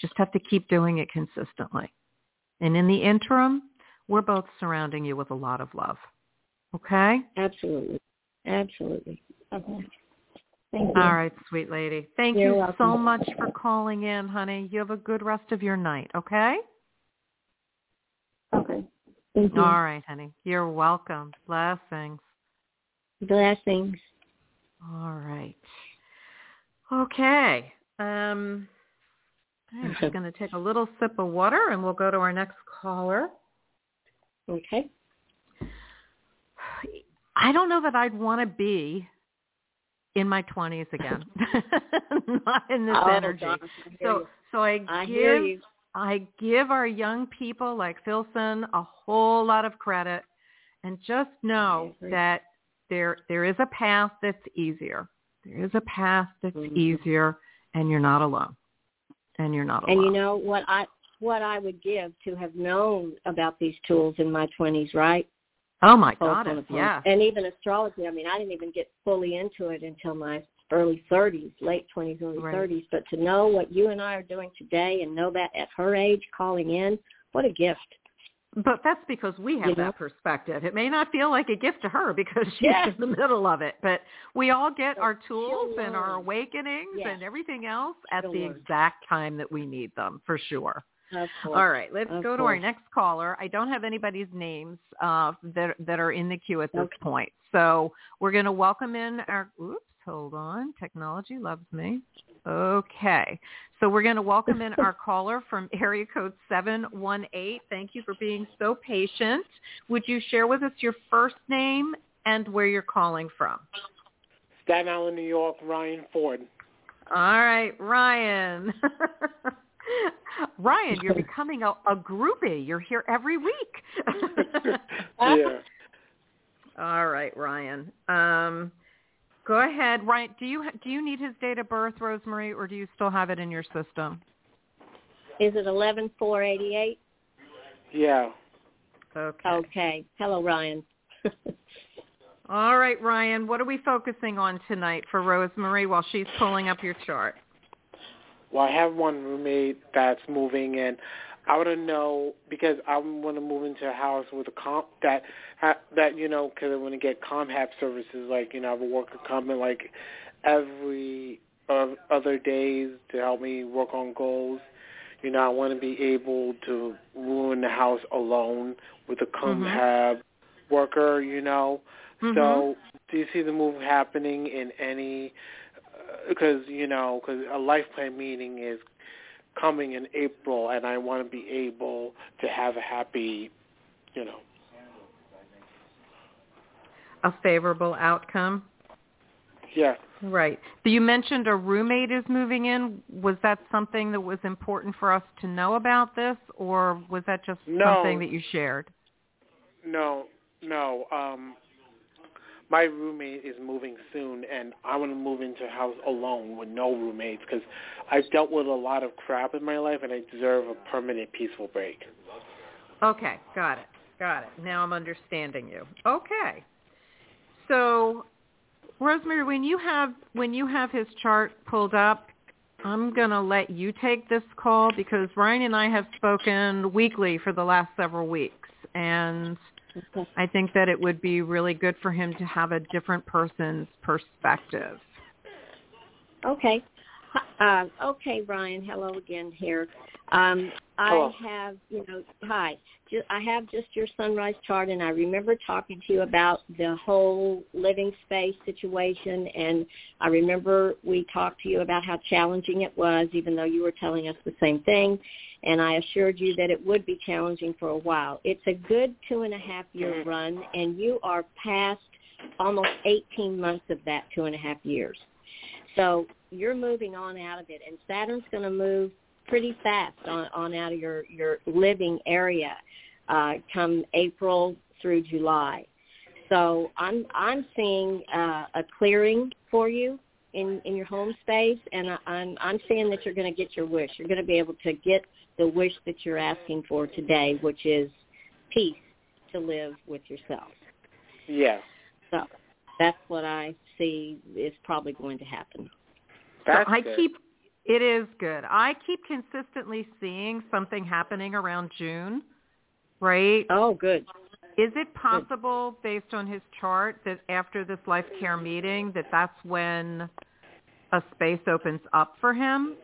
Just have to keep doing it consistently. And in the interim, we're both surrounding you with a lot of love. Okay? Absolutely. Absolutely. Okay. Thank you. All right, sweet lady. Thank You're you welcome. so much for calling in, honey. You have a good rest of your night, okay? Okay. Thank you. All right, honey. You're welcome. Blessings. Blessings. All right. Okay. Um, I'm just going to take a little sip of water and we'll go to our next caller. Okay. I don't know that I'd want to be in my 20s again, not in this oh, energy. Gosh, so, so I, I give I give our young people like Philson a whole lot of credit, and just know that there there is a path that's easier. There is a path that's mm-hmm. easier, and you're not alone. And you're not alone. And you know what I what I would give to have known about these tools in my 20s, right? Oh my God! Yeah. And even astrology. I mean, I didn't even get fully into it until my early 30s, late 20s, early right. 30s. But to know what you and I are doing today and know that at her age, calling in, what a gift. But that's because we have you that perspective. It may not feel like a gift to her because she's yeah. in the middle of it, but we all get our tools and our awakenings yeah. and everything else at she'll the learn. exact time that we need them, for sure. All right, let's of go course. to our next caller. I don't have anybody's names uh, that that are in the queue at this okay. point, so we're going to welcome in our. Oops, hold on. Technology loves me. Okay, so we're going to welcome in our caller from area code seven one eight. Thank you for being so patient. Would you share with us your first name and where you're calling from? Staten Island, New York. Ryan Ford. All right, Ryan. Ryan, you're becoming a, a groupie. You're here every week. yeah. All right, Ryan. Um, go ahead, Ryan. Do you do you need his date of birth, Rose Marie, or do you still have it in your system? Is it eleven four eighty eight? Yeah. Okay. Okay. Hello, Ryan. All right, Ryan. What are we focusing on tonight for Rose Marie while she's pulling up your chart? Well, I have one roommate that's moving in. I want to know because I want to move into a house with a comp that that you know because I want to get ComHab services like you know I have a worker coming like every uh, other days to help me work on goals. You know I want to be able to ruin the house alone with a ComHab mm-hmm. worker. You know, mm-hmm. so do you see the move happening in any because you know because a life plan meeting is coming in April, and I want to be able to have a happy, you know, a favorable outcome. Yeah. Right. But you mentioned a roommate is moving in. Was that something that was important for us to know about this, or was that just no. something that you shared? No, no. Um, my roommate is moving soon, and I want to move into a house alone with no roommates because I've dealt with a lot of crap in my life, and I deserve a permanent, peaceful break. Okay, got it, got it. Now I'm understanding you. Okay, so Rose Marie, when you have when you have his chart pulled up, I'm going to let you take this call because Ryan and I have spoken weekly for the last several weeks, and I think that it would be really good for him to have a different person's perspective. Okay. Uh, okay, Brian. Hello again here. Um, Hello. I have, you know, hi. I have just your sunrise chart, and I remember talking to you about the whole living space situation, and I remember we talked to you about how challenging it was, even though you were telling us the same thing, and I assured you that it would be challenging for a while. It's a good two and a half year Mm-hmm. run, and you are past almost 18 months of that two and a half years. So you're moving on out of it, and Saturn's going to move pretty fast on, on out of your, your living area. uh, come April through July. So I'm I'm seeing uh, a clearing for you in in your home space, and I, I'm I'm seeing that you're going to get your wish. You're going to be able to get the wish that you're asking for today, which is peace to live with yourself. Yeah. So that's what I see is probably going to happen. That's so I good. keep it is good. I keep consistently seeing something happening around June, right? Oh, good. Is it possible, based on his chart, that after this life care meeting, that that's when a space opens up for him?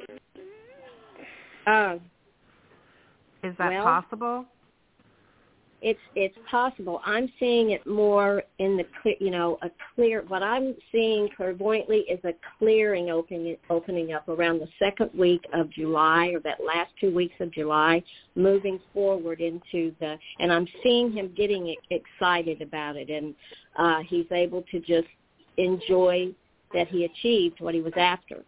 Uh, Is that Well- possible? It's it's possible. I'm seeing it more in the cle- you know a clear. What I'm seeing clairvoyantly is a clearing opening opening up around the second week of July or that last two weeks of July, moving forward into the. And I'm seeing him getting excited about it, and uh, he's able to just enjoy that he achieved what he was after.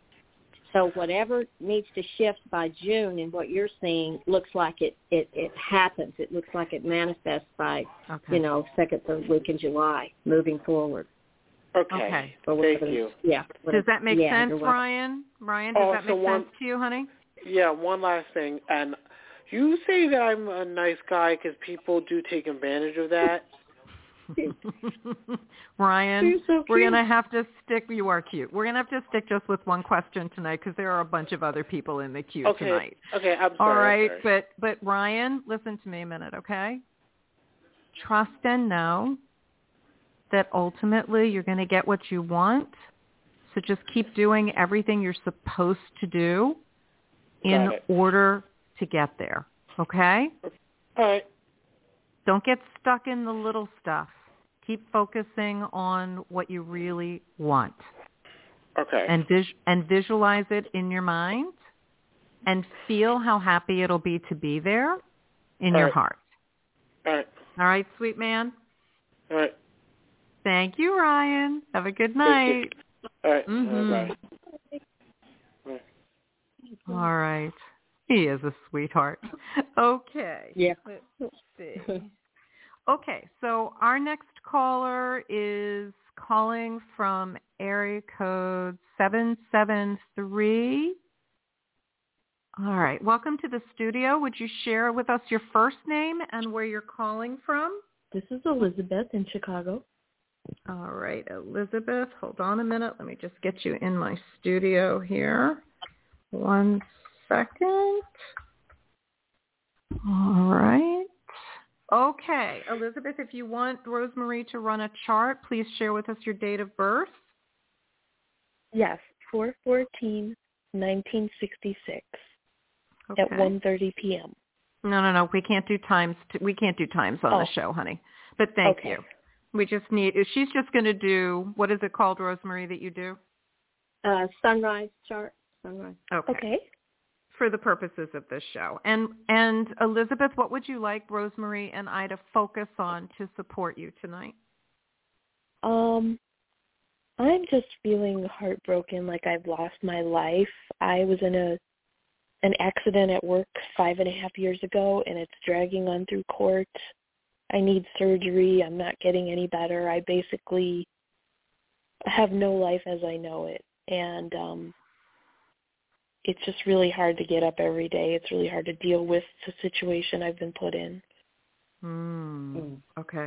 So whatever needs to shift by June and what you're seeing looks like it, it, it happens. It looks like it manifests by, Okay. you know, second, third week in July moving forward. Okay. Okay. Or Thank whatever- you. Yeah. Does that make yeah, sense, you're welcome. Ryan? Ryan, does oh, that Also make one- sense to you, honey? Yeah, one last thing. And you say that I'm a nice guy because people do take advantage of that. Ryan, so we're gonna have to stick. You are cute. We're gonna have to stick just with one question tonight because there are a bunch of other people in the queue Okay. tonight. Okay, I'm sorry. All I'm sorry. but but Ryan, listen to me a minute, okay? Trust and know that ultimately you're going to get what you want. So just keep doing everything you're supposed to do in it. order to get there. Okay? All right. Don't get stuck in the little stuff. Keep focusing on what you really want Okay. and vis- and visualize it in your mind and feel how happy it'll be to be there in All your right. heart. All right. All right, sweet man. All right. Thank you, Ryan. Have a good Thank you. night. All right. Mhm. Bye. Bye. All right. He is a sweetheart. Okay. Yeah. See. Okay, so our next caller is calling from area code 773. All right. Welcome to the studio. Would you share with us your first name and where you're calling from? This is Elizabeth in Chicago. All right, Elizabeth, hold on a minute. Let me just get you in my studio here. One second. All right. Okay, Elizabeth, if you want Rose Marie to run a chart, please share with us your date of birth. Yes, four fourteen, nineteen sixty six Okay. at one thirty p.m. No, no, no. We can't do times. T- we can't do times on the Oh. show, honey. But thank Okay. you. We just need. She's just going to do. What is it called, Rose Marie? That you do? Uh, sunrise chart. Sunrise. Okay. For the purposes of this show. And and Elizabeth, what would you like Rose Marie and I to focus on to support you tonight? Um, I'm just feeling heartbroken, like I've lost my life. I was in a an accident at work five and a half years ago, and it's dragging on through court. I need surgery. I'm not getting any better. I basically have no life as I know it, and um it's just really hard to get up every day. It's really hard to deal with the situation I've been put in. Hmm. Mm. Okay.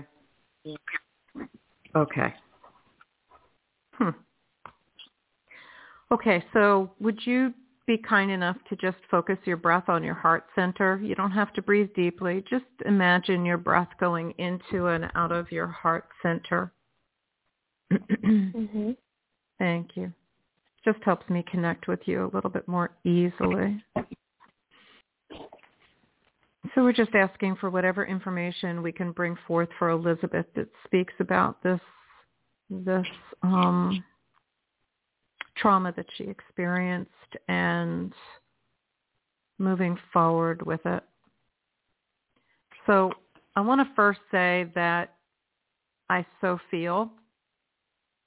Okay. Hmm. Okay, so would you be kind enough to just focus your breath on your heart center? You don't have to breathe deeply. Just imagine your breath going into and out of your heart center. Mhm. Thank you. Just helps me connect with you a little bit more easily. So we're just asking for whatever information we can bring forth for Elizabeth that speaks about this this um, trauma that she experienced and moving forward with it. So I want to first say that I so feel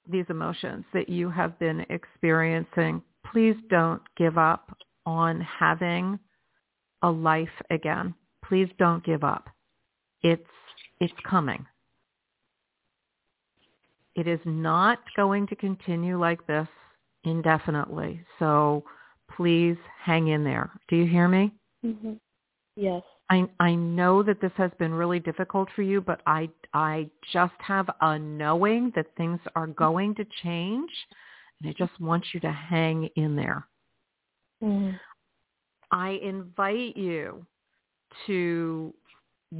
these emotions that you have been experiencing. Please don't give up on having a life again. Please don't give up. it's it's coming. It is not going to continue like this indefinitely. So please hang in there. Do you hear me? Mm-hmm. Yes. I I know that this has been really difficult for you, but I I just have a knowing that things are going to change, and I just want you to hang in there. Mm-hmm. I invite you to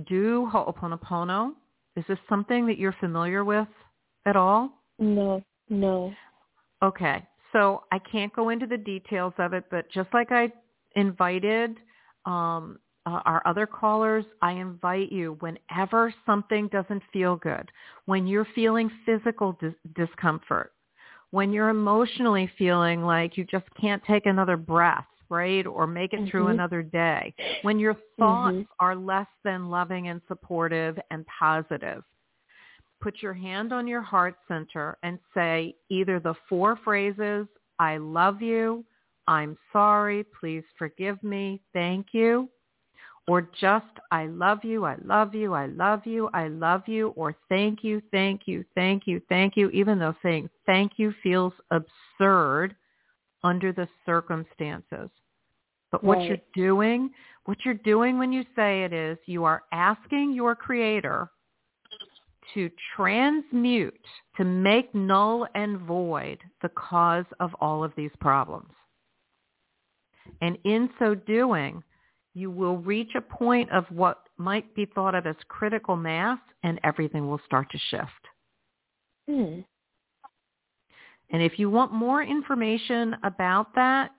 do Ho'oponopono. Is this something that you're familiar with at all? No, no. Okay. So I can't go into the details of it, but just like I invited um, uh, our other callers, I invite you whenever something doesn't feel good, when you're feeling physical dis- discomfort, when you're emotionally feeling like you just can't take another breath, right? Or make it mm-hmm. through another day. When your thoughts mm-hmm. are less than loving and supportive and positive. Put your hand on your heart center and say either the four phrases, I love you, I'm sorry, please forgive me, thank you, or just I love you, I love you, I love you, I love you, or thank you, thank you, thank you, thank you, even though saying thank you feels absurd under the circumstances. But what right. you're doing, what you're doing when you say it is you are asking your creator to transmute, to make null and void the cause of all of these problems. And in so doing, you will reach a point of what might be thought of as critical mass and everything will start to shift. Hmm. And if you want more information about that,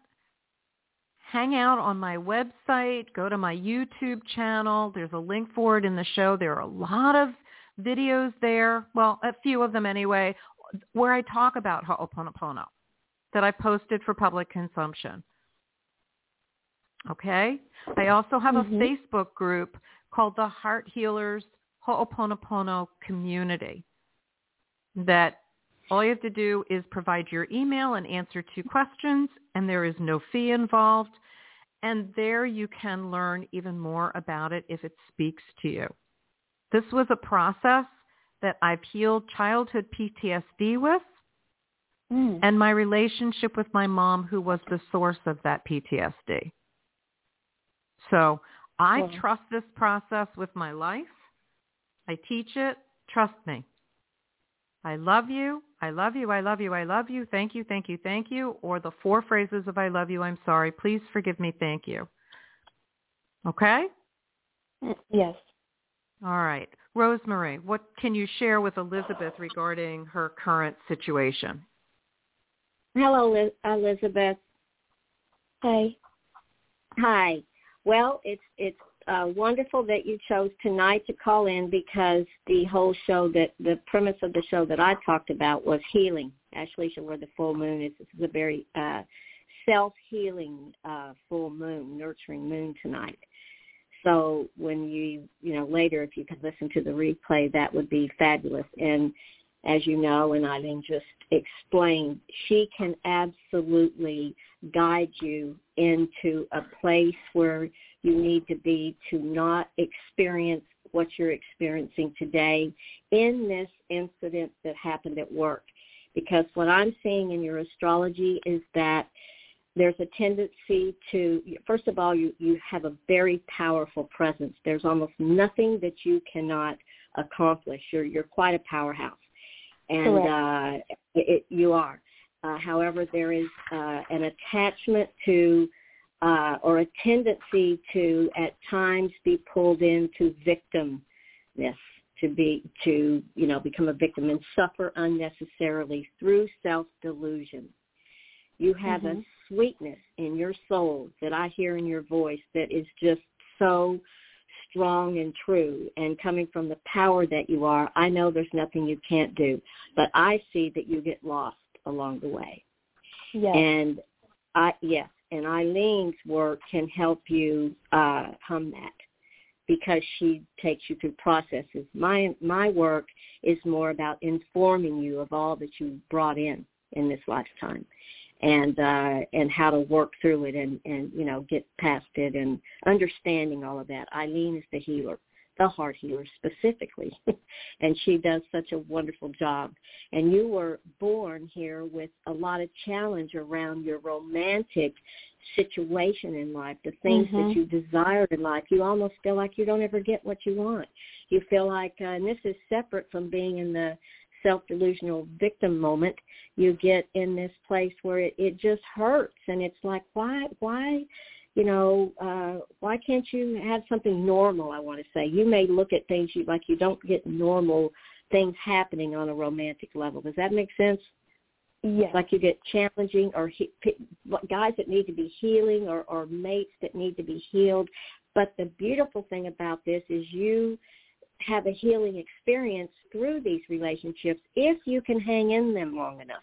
hang out on my website, go to my YouTube channel. There's a link for it in the show. There are a lot of videos there, well, a few of them anyway, where I talk about Ho'oponopono that I posted for public consumption. Okay? I also have mm-hmm. a Facebook group called the Heart Healers Ho'oponopono Community that all you have to do is provide your email and answer two questions, and there is no fee involved. And there you can learn even more about it if it speaks to you. This was a process that I've healed childhood PTSD with mm. and my relationship with my mom who was the source of that PTSD. So I trust this process with my life. I teach it. Trust me. I love you. I love you. I love you. I love you. Thank you. Thank you. Thank you. Or the four phrases of I love you. I'm sorry. Please forgive me. Thank you. Okay? Mm, yes. All right. Rose Marie, what can you share with Elizabeth regarding her current situation? Hello, Elizabeth. Hi. Hi. Well, it's it's uh, wonderful that you chose tonight to call in because the whole show that the premise of the show that I talked about was healing. Ashlesha, where the full moon is, this is a very uh, self-healing uh, full moon, nurturing moon tonight. So when you, you know, later if you could listen to the replay, that would be fabulous. And as you know, and Ilene just explained, she can absolutely guide you into a place where you need to be to not experience what you're experiencing today in this incident that happened at work. Because what I'm seeing in your astrology is that there's a tendency to, first of all, you, you have a very powerful presence. There's almost nothing that you cannot accomplish. You're, you're quite a powerhouse. And uh, it, you are. Uh, however, there is uh, an attachment to uh, or a tendency to at times be pulled into victimness, to be to you know become a victim and suffer unnecessarily through self delusion. You have mm-hmm. a sweetness in your soul that I hear in your voice that is just so strong and true and coming from the power that you are, I know there's nothing you can't do. But I see that you get lost along the way. Yes. And I yes, and Ilene's work can help you uh hum that because she takes you through processes. My my work is more about informing you of all that you brought in in this lifetime and uh and how to work through it and and you know get past it and understanding all of that Ilene is the healer the heart healer specifically, and she does such a wonderful job. And you were born here with a lot of challenge around your romantic situation in life, the things Mhm. that you desire in life. You almost feel like you don't ever get what you want. You feel like, uh, and this is separate from being in the self-delusional victim moment. You get in this place where it, it just hurts, and it's like, why, why, you know, uh, why can't you have something normal? I want to say you may look at things you like you don't get normal things happening on a romantic level. Does that make sense? Yes. like you get challenging or he, guys that need to be healing or, or mates that need to be healed. But the beautiful thing about this is you have a healing experience through these relationships if you can hang in them long enough.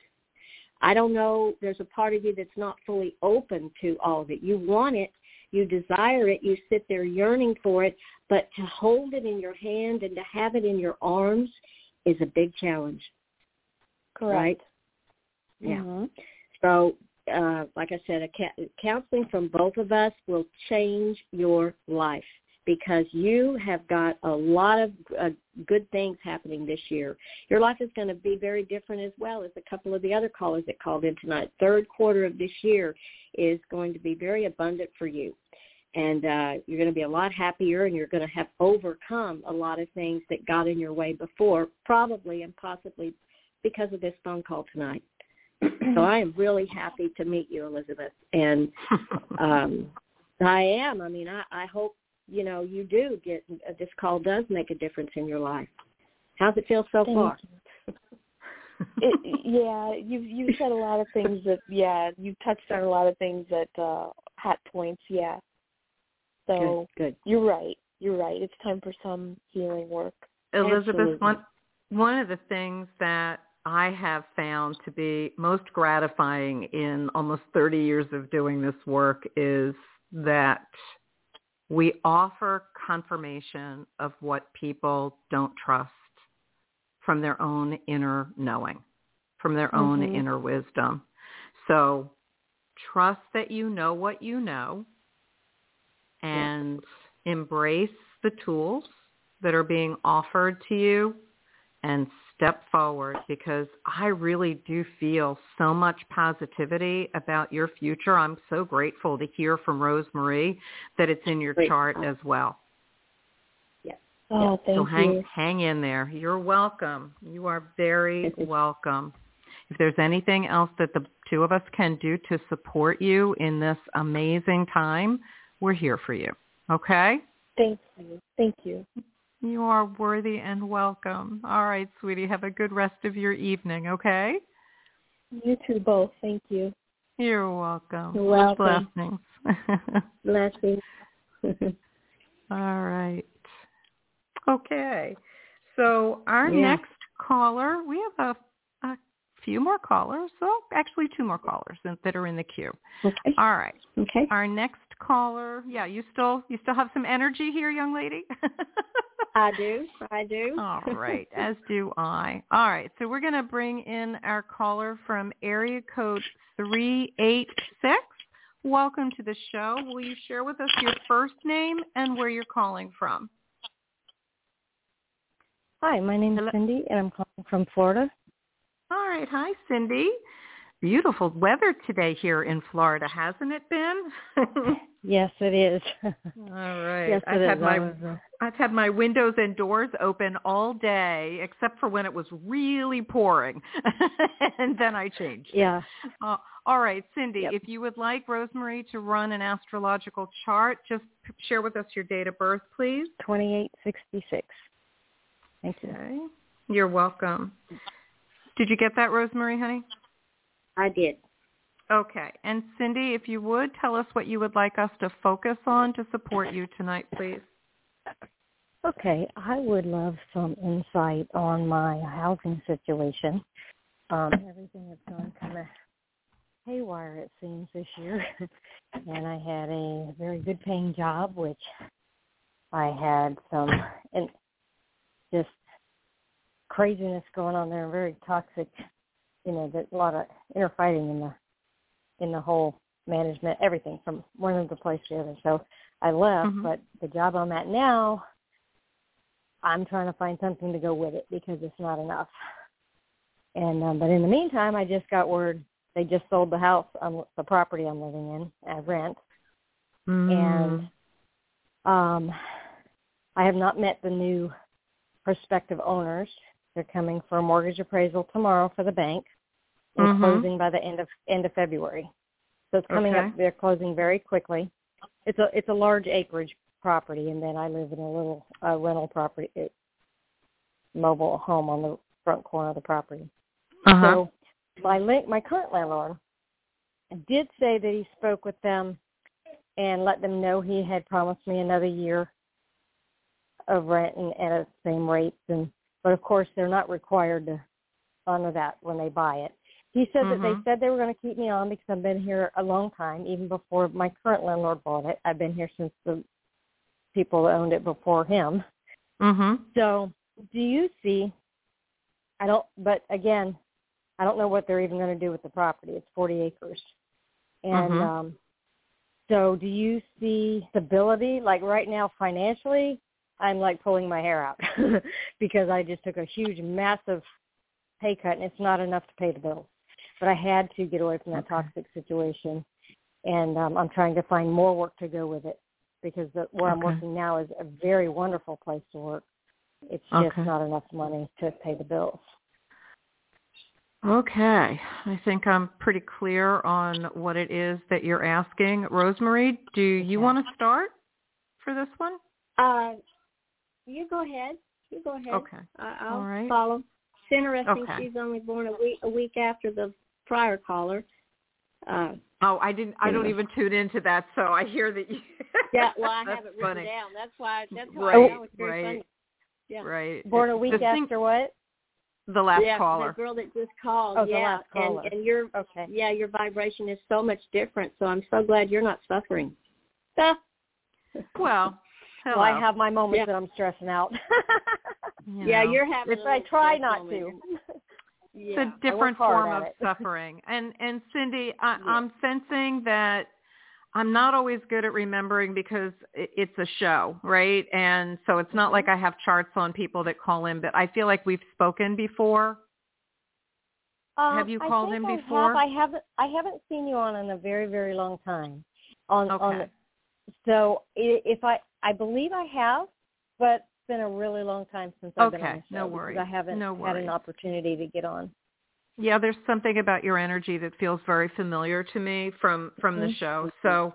I don't know, there's a part of you that's not fully open to all of it. You want it, you desire it, you sit there yearning for it, but to hold it in your hand and to have it in your arms is a big challenge, Correct. right? Yeah. Mhm. So, uh, like I said, a ca- counseling from both of us will change your life because you have got a lot of uh, good things happening this year. Your life is going to be very different as well as a couple of the other callers that called in tonight. Third quarter of this year is going to be very abundant for you. And uh, you're going to be a lot happier and you're going to have overcome a lot of things that got in your way before, probably and possibly because of this phone call tonight so I am really happy to meet you, Elizabeth. And um, I am. I mean, I, I hope you know you do get uh, this call does make a difference in your life. How's it feel so Thank far? it, yeah, you've you've said a lot of things that yeah, you've touched on a lot of things that uh hot points, yeah. So Good. Good. you're right. You're right. It's time for some healing work. Elizabeth, Absolutely. one one of the things that I have found to be most gratifying in almost 30 years of doing this work is that we offer confirmation of what people don't trust from their own inner knowing, from their own Mhm. inner wisdom. So trust that you know what you know and embrace the tools that are being offered to you and step forward because I really do feel so much positivity about your future. I'm so grateful to hear from Rose Marie that it's in your Great. chart as well. Yes. Oh, thank so hang you. hang in there. You're welcome. You are very welcome. If there's anything else that the two of us can do to support you in this amazing time, we're here for you. Okay? Thank you. Thank you. You are worthy and welcome. All right, sweetie. Have a good rest of your evening, okay? You too both. Thank you. You're welcome. You're welcome. Blessings. Blessings. All right. Okay. So our Yeah. next caller, we have a, a few more callers. Well, actually two more callers that are in the queue. okay. All right. Okay. Our next caller, yeah, you still you still have some energy here, young lady? I do. I do. All right, as do I. All right, so we're going to bring in our caller from area code 386. Welcome to the show. Will you share with us your first name and where you're calling from? Hi, my name is Hello. Cindy, and I'm calling from Florida. All right, hi Cindy. Beautiful weather today here in Florida, hasn't it been? Yes, it is. All right. yes, I've had is. my I've had my windows and doors open all day, except for when it was really pouring, and then I changed. yeah. Uh, all right, Cindy, Yep. if you would like Rose Marie to run an astrological chart, just p- share with us your date of birth, please. 2866. Thank you. Okay. You're welcome. Did you get that, Rose Marie, honey? I did. Okay. And Cindy, if you would, tell us what you would like us to focus on to support you tonight, please. Okay, I would love some insight on my housing situation. Um, everything has gone kind of haywire, it seems, this year. and I had a very good paying job, which I had some and just craziness going on there, very toxic. You know, that a lot of inner fighting in the in the whole management, everything from one of the place to the other. So I left, Mhm. but the job I'm at now I'm trying to find something to go with it because it's not enough. And um, but in the meantime, I just got word they just sold the house, on the property I'm living in at rent, Mm. and um, I have not met the new prospective owners. They're coming for a mortgage appraisal tomorrow for the bank, and Mhm. closing by the end of end of February. So it's coming Okay. up. They're closing very quickly. It's a it's a large acreage property, and then I live in a little uh, rental property, it, mobile home on the front corner of the property. uh-huh. So my link, my current landlord did say that he spoke with them and let them know he had promised me another year of rent and at the same rates and but of course they're not required to honor that when they buy it. He said that Mhm. they said they were going to keep me on because I've been here a long time, even before my current landlord bought it. I've been here since the people that owned it before him. Mhm. So, do you see? I don't. But again, I don't know what they're even going to do with the property. It's 40 acres, and Mhm. um, so do you see stability? Like right now, financially, I'm like pulling my hair out because I just took a huge, massive pay cut, and it's not enough to pay the bills. But I had to get away from that Okay. toxic situation, and um, I'm trying to find more work to go with it because the, where I'm working now is a very wonderful place to work. It's just not enough money to pay the bills. Okay. I think I'm pretty clear on what it is that you're asking. Rose Marie, do you Okay. want to start for this one? Uh, you go ahead. You go ahead. Okay. I I'll All right. follow. It's interesting. Okay. She's only born a week a week after the prior caller. Uh, Oh, I didn't I don't Anyway. even tune into that, so I hear that you yeah, well, I have it written funny. down. That's why. That's why Right, I know it's very right. funny. Yeah. Right. Born a The week thing- after what? the last yeah, caller. the girl that just called. Oh, the yeah, last caller. and and your Okay. yeah, your vibration is so much different. So I'm so glad you're not suffering. Ah, Well, hello. Well, I have my moments Yeah. that I'm stressing out. You yeah, you're having. If a I try not to. Yeah. it's a different form of suffering. And and Cindy, I, Yeah. I'm sensing that I'm not always good at remembering because it, it's a show, right? And so it's not Mm-hmm. like I have charts on people that call in, but I feel like we've spoken before. Um, Have you called in I before? Have. I haven't. I haven't seen you on in a very, very long time. On on. Okay. So i- if I, I believe I have, but been a really long time since I've been on Okay, the show no worries. I haven't No had an opportunity to get on. Yeah, there's something about your energy that feels very familiar to me from from the Mhm. show. So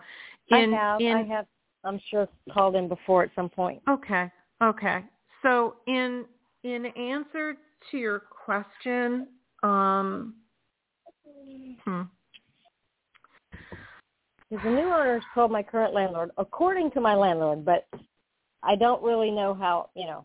in I have. in I have. I'm sure called in before at some point. Okay. Okay. So in in answer to your question, um hmm, the new owners told my current landlord, according to my landlord, but I don't really know how, you know,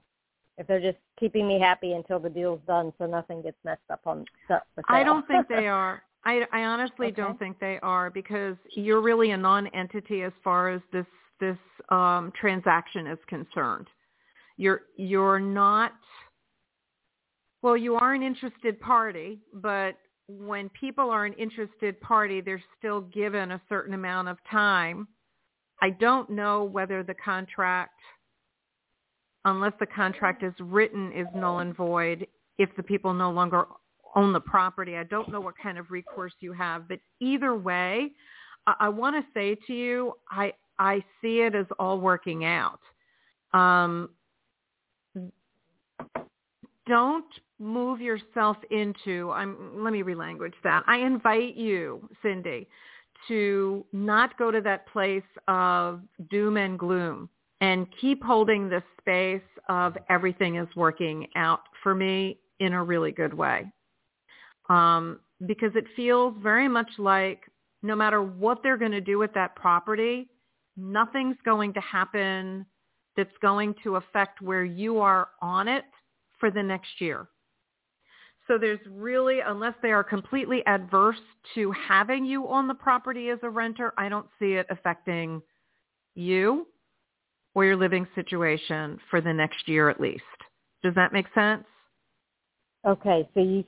if they're just keeping me happy until the deal's done so nothing gets messed up on stuff. I don't think they are. I I honestly Okay. don't think they are because you're really a non-entity as far as this this um transaction is concerned. You're you're not well, you are an interested party, but when people are an interested party, they're still given a certain amount of time. I don't know whether the contract, unless the contract is written, is null and void if the people no longer own the property. I don't know what kind of recourse you have, but either way, I, I want to say to you, I I see it as all working out. Um, don't move yourself into I'm let me relanguage that. I invite you, Cindy, to not go to that place of doom and gloom and keep holding this space of everything is working out for me in a really good way. Um, because it feels very much like no matter what they're going to do with that property, nothing's going to happen that's going to affect where you are on it for the next year. So there's really, unless they are completely adverse to having you on the property as a renter, I don't see it affecting you or your living situation for the next year at least. Does that make sense? Okay, so you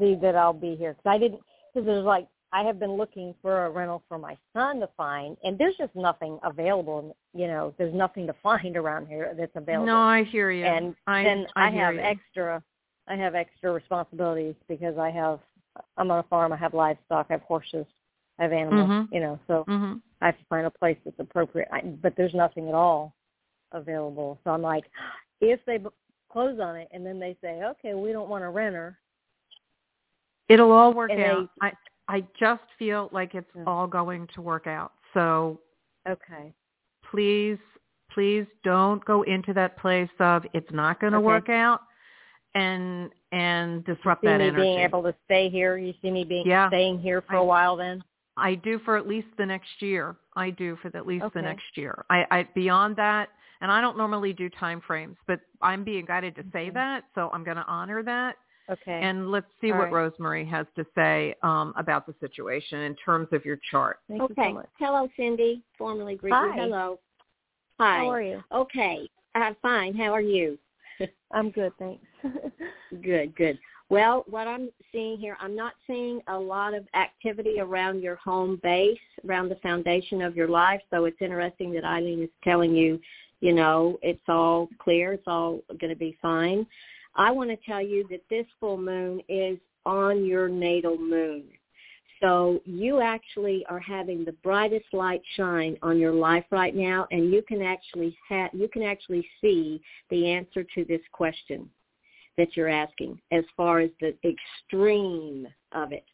see that I'll be here because I didn't. Because there's like I have been looking for a rental for my son to find, and there's just nothing available. You know, there's nothing to find around here that's available. No, I hear you. And I, then I, I, have you. extra, I have extra responsibilities because I have, I'm on a farm. I have livestock. I have horses. I have animals. Mhm. You know, so hmm I have to find a place that's appropriate. I, but there's nothing at all available. So I'm like, if they b- close on it and then they say, okay, we don't want a renter, It'll all work out. I I just feel like it's Yeah. all going to work out. So okay, please, please don't go into that place of it's not going to Okay. work out, and and disrupt see that me energy. being able to stay here. You see me being Yeah. staying here for I- a while then. I do for at least the next year. I do for at least Okay. the next year. I, I beyond that, and I don't normally do time frames, but I'm being guided to say Okay. that, so I'm going to honor that. Okay. And let's see All what right. Rose Marie has to say um, about the situation in terms of your chart. Thank you okay. so much. Hello, Cindy. Formally greet you. Hi. Hello. Hi. How are you? Okay. I'm fine. How are you? I'm good, thanks. Good, good. Well, what I'm seeing here, I'm not seeing a lot of activity around your home base, around the foundation of your life. So it's interesting that Ilene is telling you, you know, it's all clear, it's all going to be fine. I want to tell you that this full moon is on your natal moon. So you actually are having the brightest light shine on your life right now, and you can actually ha- you can actually see the answer to this question that you're asking as far as the extreme of it,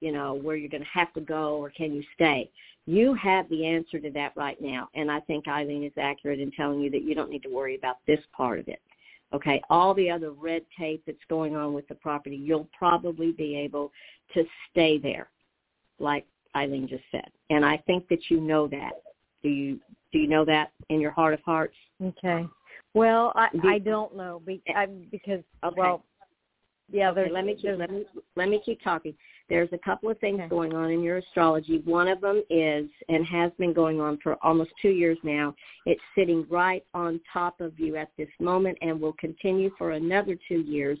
you know, where you're going to have to go or can you stay. You have the answer to that right now, and I think Ilene is accurate in telling you that you don't need to worry about this part of it. Okay, all the other red tape that's going on with the property, you'll probably be able to stay there, like Ilene just said. And I think that you know that. Do you do you know that in your heart of hearts? okay. Well, I I don't know be, eh, I, because Okay. well, yeah. Okay, let me keep, let me let me keep talking. There's a couple of things Okay. going on in your astrology. One of them is and has been going on for almost two years now. It's sitting right on top of you at this moment and will continue for another two years,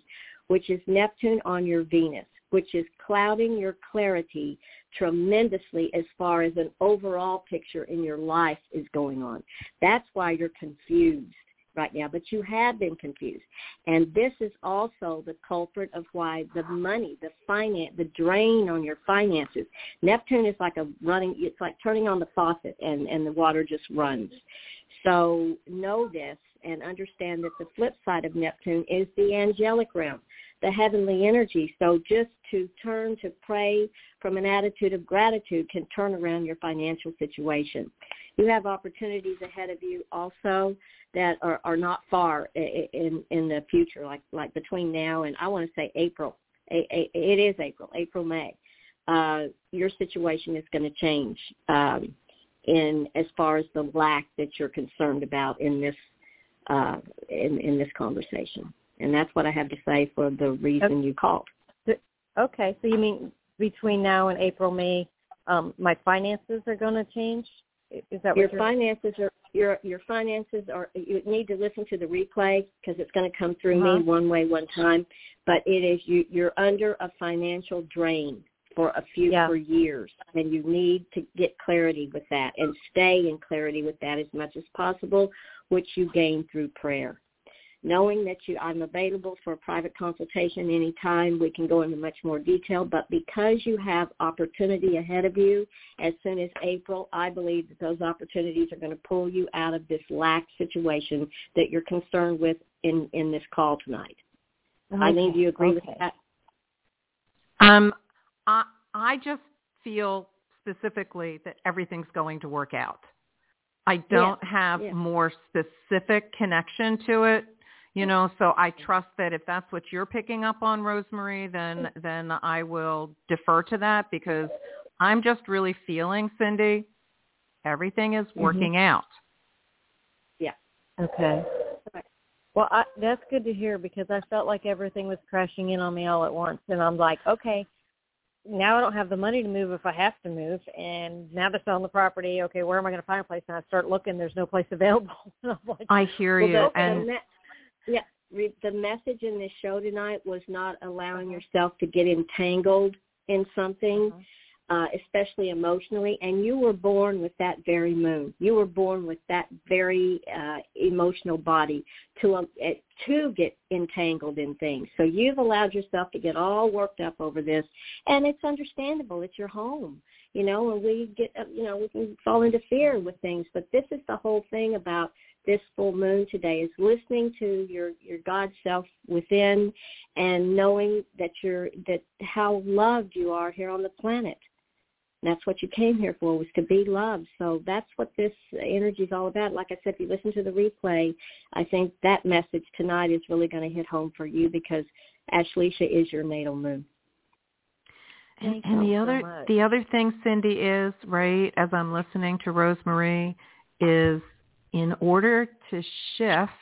which is Neptune on your Venus, which is clouding your clarity tremendously as far as an overall picture in your life is going on. That's why you're confused right now, but you have been confused. And this is also the culprit of why the money, the finance, the drain on your finances. Neptune is like a running, it's like turning on the faucet and, and the water just runs. So know this and understand that the flip side of Neptune is the angelic realm, the heavenly energy. So just to turn to pray from an attitude of gratitude can turn around your financial situation. You have opportunities ahead of you also that are, are not far in in the future, like like between now and I want to say April. It is April, April May. Uh, your situation is going to change um, in as far as the lack that you're concerned about in this uh, in in this conversation, and that's what I have to say for the reason you called. okay. So you mean between now and April, May, um, my finances are going to change? Is that your finances are your your finances are you need to listen to the replay because it's going to come through Uh-huh. me one way one time but it is you you're under a financial drain for a few Yeah. for years and you need to get clarity with that and stay in clarity with that as much as possible which you gain through prayer knowing that you I'm available for a private consultation anytime. We can go into much more detail, but because you have opportunity ahead of you as soon as April, I believe that those opportunities are going to pull you out of this lack situation that you're concerned with in in this call tonight. Ilene, do you agree with that? Um, I I just feel specifically that everything's going to work out. I don't have yeah. more specific connection to it, you know. So I trust that if that's what you're picking up on, Rose Marie, then mm. then I will defer to that because I'm just really feeling, Cindy, everything is mm-hmm. working out. Yeah okay. Well, I, that's good to hear because I felt like everything was crashing in on me all at once, and I'm like, okay, now I don't have the money to move if I have to move, and now they're selling the property. Okay, where am I going to find a place? And I start looking, there's no place available. And I'm like, I hear Well, you, the- and the me- yeah, re- the message in this show tonight was not allowing yourself to get entangled in something. uh, especially emotionally, and you were born with that very moon. You were born with that very uh, emotional body to um, to get entangled in things. So you've allowed yourself to get all worked up over this, and it's understandable. It's your home, you know, and we get, uh, you know, we can fall into fear with things. But this is the whole thing about this full moon today is listening to your your God self within and knowing that you're that how loved you are here on the planet that's what you came here for was to be loved. So that's what this energy is all about. Like I said, if you listen to the replay, I think that message tonight is really going to hit home for you because Ashlesha is your natal moon. And, and the other so the other thing, Cindy, is right as I'm listening to Rose Marie, is in order to shift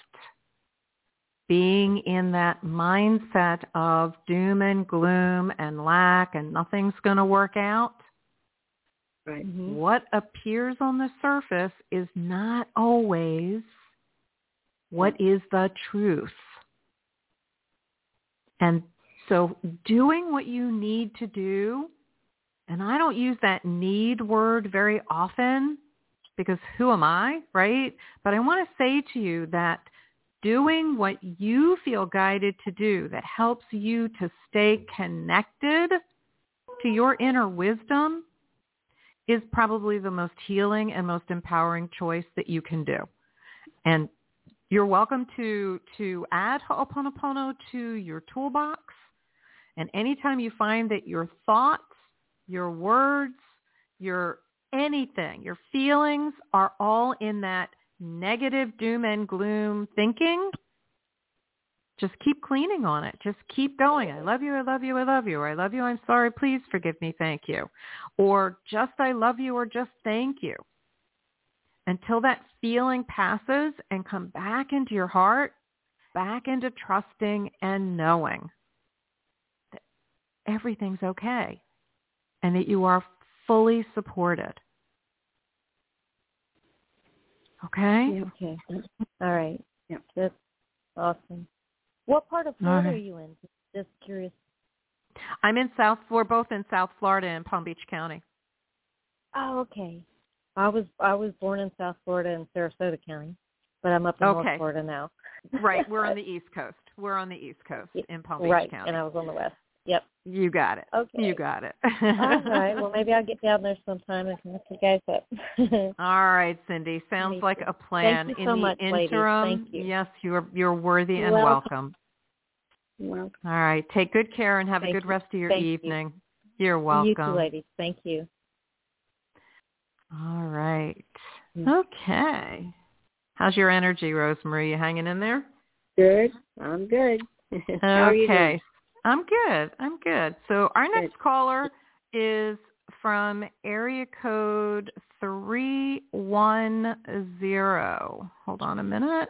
being in that mindset of doom and gloom and lack and nothing's going to work out Right. Mm-hmm. What appears on the surface is not always what is the truth. And so doing what you need to do, and I don't use that need word very often because who am I, right? But I want to say to you that doing what you feel guided to do that helps you to stay connected to your inner wisdom is probably the most healing and most empowering choice that you can do. And you're welcome to to add Ho'oponopono to your toolbox. And anytime you find that your thoughts, your words, your anything, your feelings are all in that negative doom and gloom thinking, just keep cleaning on it. Just keep going. I love you. I love you. I love you. I love you. I'm sorry. Please forgive me. Thank you. Or just I love you or just thank you. Until that feeling passes and come back into your heart, back into trusting and knowing that everything's okay and that you are fully supported. Okay? Okay. All right. Yep. That's awesome. What part of Florida right. are you in? Just curious. I'm in South. We're both in South Florida in Palm Beach County. Oh, okay. I was I was born in South Florida in Sarasota County, but I'm up in Okay. North Florida now. Right. We're on the East Coast. We're on the East Coast in Palm Beach right, County. and I was on the west. Yep. You got it. Okay. You got it. All right. Well, maybe I'll get down there sometime and can look you guys up. All right, Cindy. Sounds Thank like you. a plan. Thank you In so the much, ladies. interim, Thank you. yes, you're you're worthy and Welcome. welcome. All right. Take good care and have Thank a good you. rest of your Thank evening. You're welcome. You too, ladies. Thank you. All right. Mm. Okay. How's your energy, Rose Marie? You hanging in there? good. I'm good. How are you doing? okay. I'm good. I'm good. So our next Good. caller is from area code 310. Hold on a minute.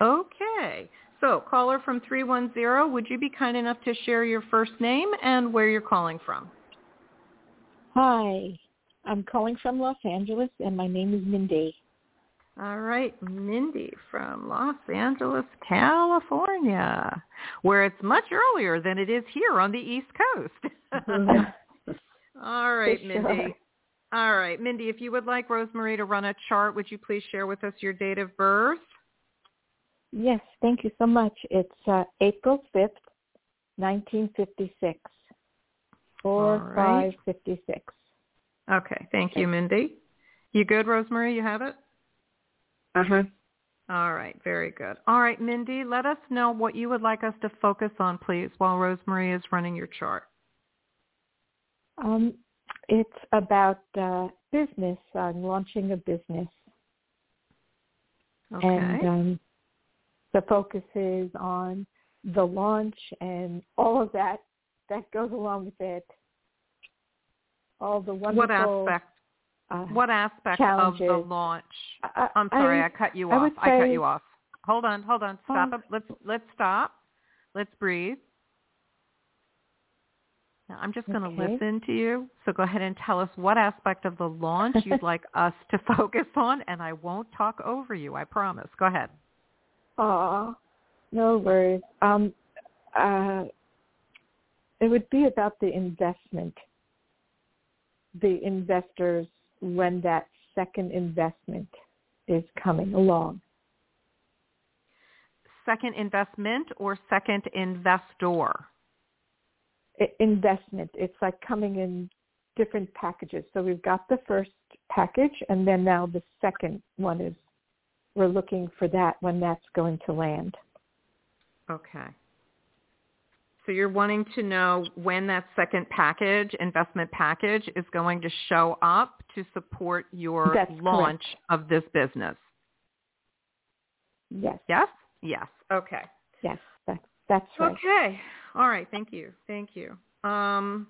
Okay. So caller from 310, would you be kind enough to share your first name and where you're calling from? Hi, I'm calling from Los Angeles, and my name is Mindy. All right, Mindy from Los Angeles, California, where it's much earlier than it is here on the East Coast. All right, sure. Mindy. All right, Mindy, if you would like Rose Marie to run a chart, would you please share with us your date of birth? Yes, thank you so much. It's uh, April 5th, 1956. All right. 4556. Okay, thank you, Mindy. You good, Rose Marie? You have it? Uh-huh. All right, very good. All right, Mindy, let us know what you would like us to focus on, please, while Rose Marie is running your chart. Um, it's about uh, business. I'm launching a business. Okay. And um, the focus is on the launch and all of that that goes along with it. All the wonderful. what aspect? Uh, What aspect of the launch? I, I'm sorry, I, I, cut you I off. would I cut you off. Hold on, hold on. Stop it. Let's let's stop. Let's breathe. Now, I'm just going to Okay. listen to you. So go ahead and tell us what aspect of the launch you'd like us to focus on, and I won't talk over you. I promise. Go ahead. Aw, no worries. Um, uh, it would be about the investment. the investors when that second investment is coming along. Second investment or second investor? investment. It's like coming in different packages. So we've got the first package, and then now the second one is we're looking for that when that's going to land. Okay. So you're wanting to know when that second package, investment package, is going to show up to support your That's launch correct. of this business. Yes. Yes? Yes. Okay. Yes. That's that's right. Okay. All right. Thank you. Thank you. Um,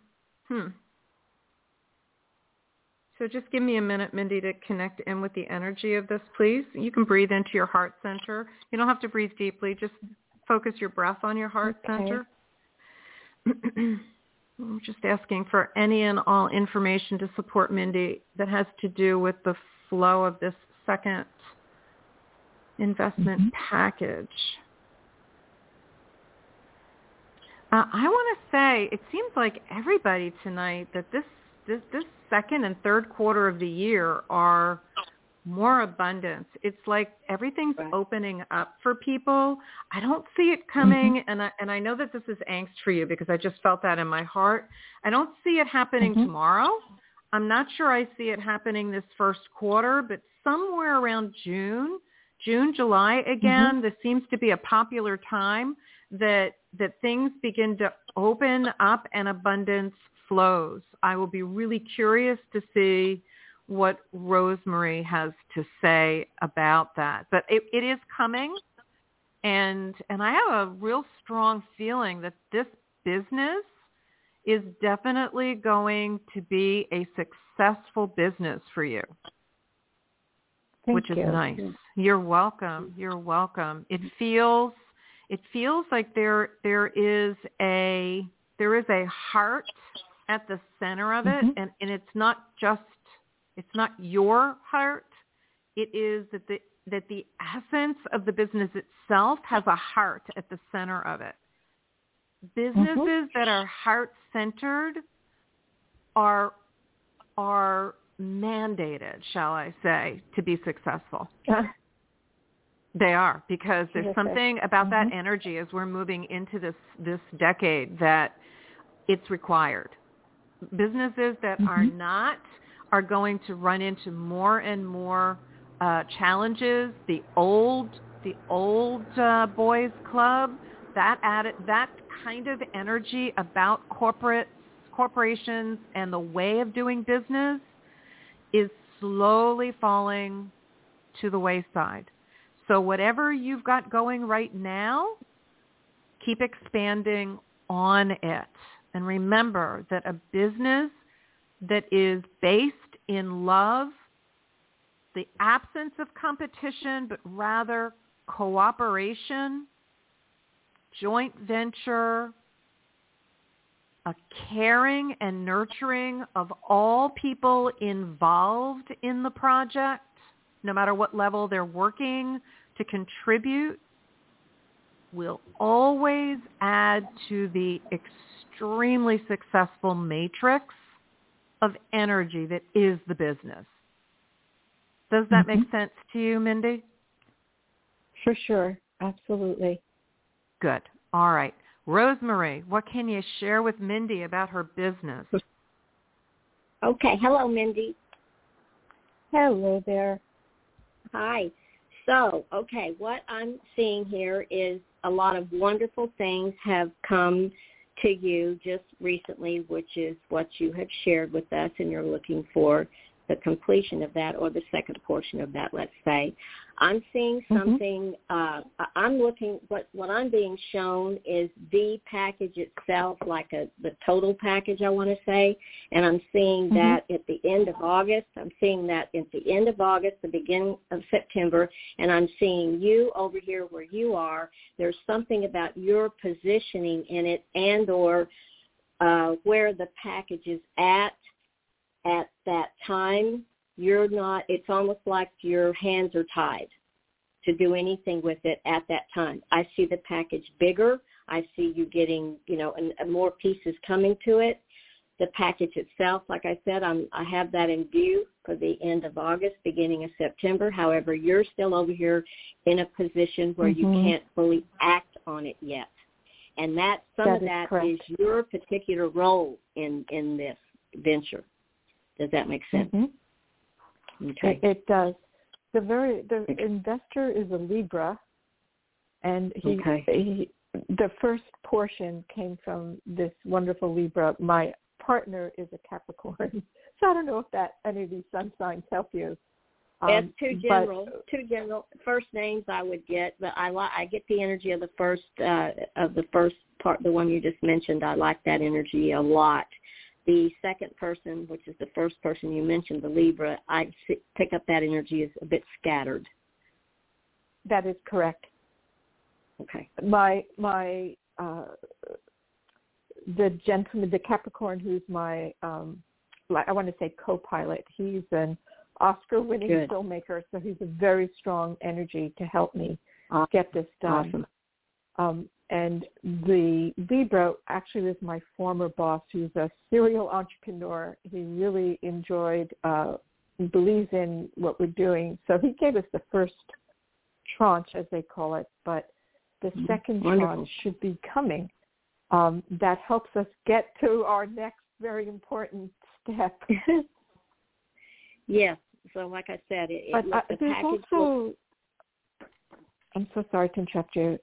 hmm. So just give me a minute, Mindy, to connect in with the energy of this, please. You can breathe into your heart center. You don't have to breathe deeply. Just focus your breath on your heart Okay. center. I'm just asking for any and all information to support Mindy that has to do with the flow of this second investment Mhm. package. Uh, I want to say it seems like everybody tonight that this, this this second and third quarter of the year are more abundance. It's like everything's Right. opening up for people. I don't see it coming, and I and I know that this is angst for you because I just felt that in my heart. I don't see it happening Mhm. tomorrow. I'm not sure I see it happening this first quarter, but somewhere around June, June, July again, this seems to be a popular time that that things begin to open up and abundance flows. I will be really curious to see what Rose Marie has to say about that. But it, it is coming and and I have a real strong feeling that this business is definitely going to be a successful business for you Thank which is nice. You're welcome. You're welcome. It feels it feels like there there is a there is a heart at the center of it Mhm. and, and it's not just it's not your heart. It is that the that the essence of the business itself has a heart at the center of it. Businesses that are heart centered are are mandated, shall I say, to be successful. They are because there's something about that Mhm. energy as we're moving into this this decade that it's required. Businesses that are Mhm. not are going to run into more and more uh, challenges. The old the old uh, boys club that added that kind of energy about corporate corporations and the way of doing business is slowly falling to the wayside. So whatever you've got going right now, keep expanding on it. And remember that a business that is based in love, the absence of competition, but rather cooperation, joint venture, a caring and nurturing of all people involved in the project, no matter what level they're working to contribute, will always add to the extremely successful matrix of energy that is the business. Does that make Mhm. sense to you, Mindy? For sure. Absolutely. Good. All right. Rose Marie, what can you share with Mindy about her business? Okay. Hello, Mindy. Hello there. Hi. So, okay, what I'm seeing here is a lot of wonderful things have come to you just recently, which is what you have shared with us, and you're looking for the completion of that or the second portion of that, let's say. I'm seeing Mhm. something, uh, I- I'm looking, what, what I'm being shown is the package itself, like a, the total package, I want to say, and I'm seeing Mhm. that at the end of August, I'm seeing that at the end of August, the beginning of September, and I'm seeing you over here where you are. There's something about your positioning in it and or uh, where the package is at at that time. You're not, it's almost like your hands are tied to do anything with it at that time. I see the package bigger. I see you getting, you know, and more pieces coming to it. the package itself, like I said, I'm, I have that in view for the end of August, beginning of September. However, you're still over here in a position where mm-hmm. you can't fully act on it yet. And that some that of that is, is your particular role in, in this venture. Does that make sense? Mm-hmm. Okay. It, it does. The very the investor is a Libra, and he, Okay. he the first portion came from this wonderful Libra. My partner is a Capricorn, so I don't know if that any of these sun signs help you. That's Um, too but- general. Too general. First names I would get, but I li- I get the energy of the first uh, of the first part, the one you just mentioned. I like that energy a lot. The second person, which is the first person you mentioned, the Libra, I pick up that energy is a bit scattered. that is correct. Okay. my my uh the gentleman the capricorn who's my um i want to say co-pilot he's an oscar winning Good. filmmaker so he's a very strong energy to help me Awesome. get this done Awesome. um and the libra actually was my former boss who's a serial entrepreneur he really enjoyed uh believes in what we're doing so he gave us the first tranche as they call it but the Mhm. second Wonderful. tranche should be coming. Um, that helps us get to our next very important step. Yes. So, like I said, it, it but uh, the package. also, I'm so sorry to interrupt you.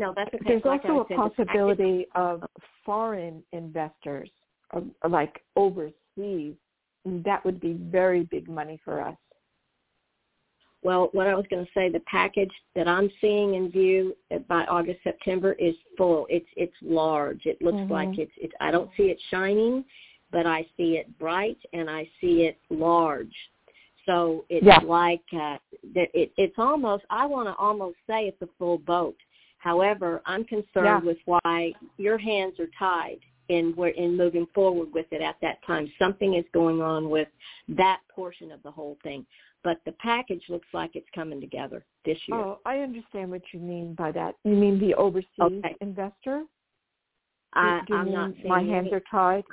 No, that's okay. There's Like also a said, the package- possibility of foreign investors, uh, like overseas. And that would be very big money for us. Well, what I was going to say, the package that I'm seeing in view by August September is full. It's it's large. It looks Mhm. like it's it's. I don't see it shining, but I see it bright and I see it large. So it's Yeah. like uh, that. It, it's almost. I want to almost say it's a full boat. However, I'm concerned Yeah. with why your hands are tied in where in moving forward with it at that time. Something is going on with that portion of the whole thing but the package looks like it's coming together this year. Oh, I understand what you mean by that. You mean the overseas Okay. investor? I, Do you I'm mean not saying my hands are tied?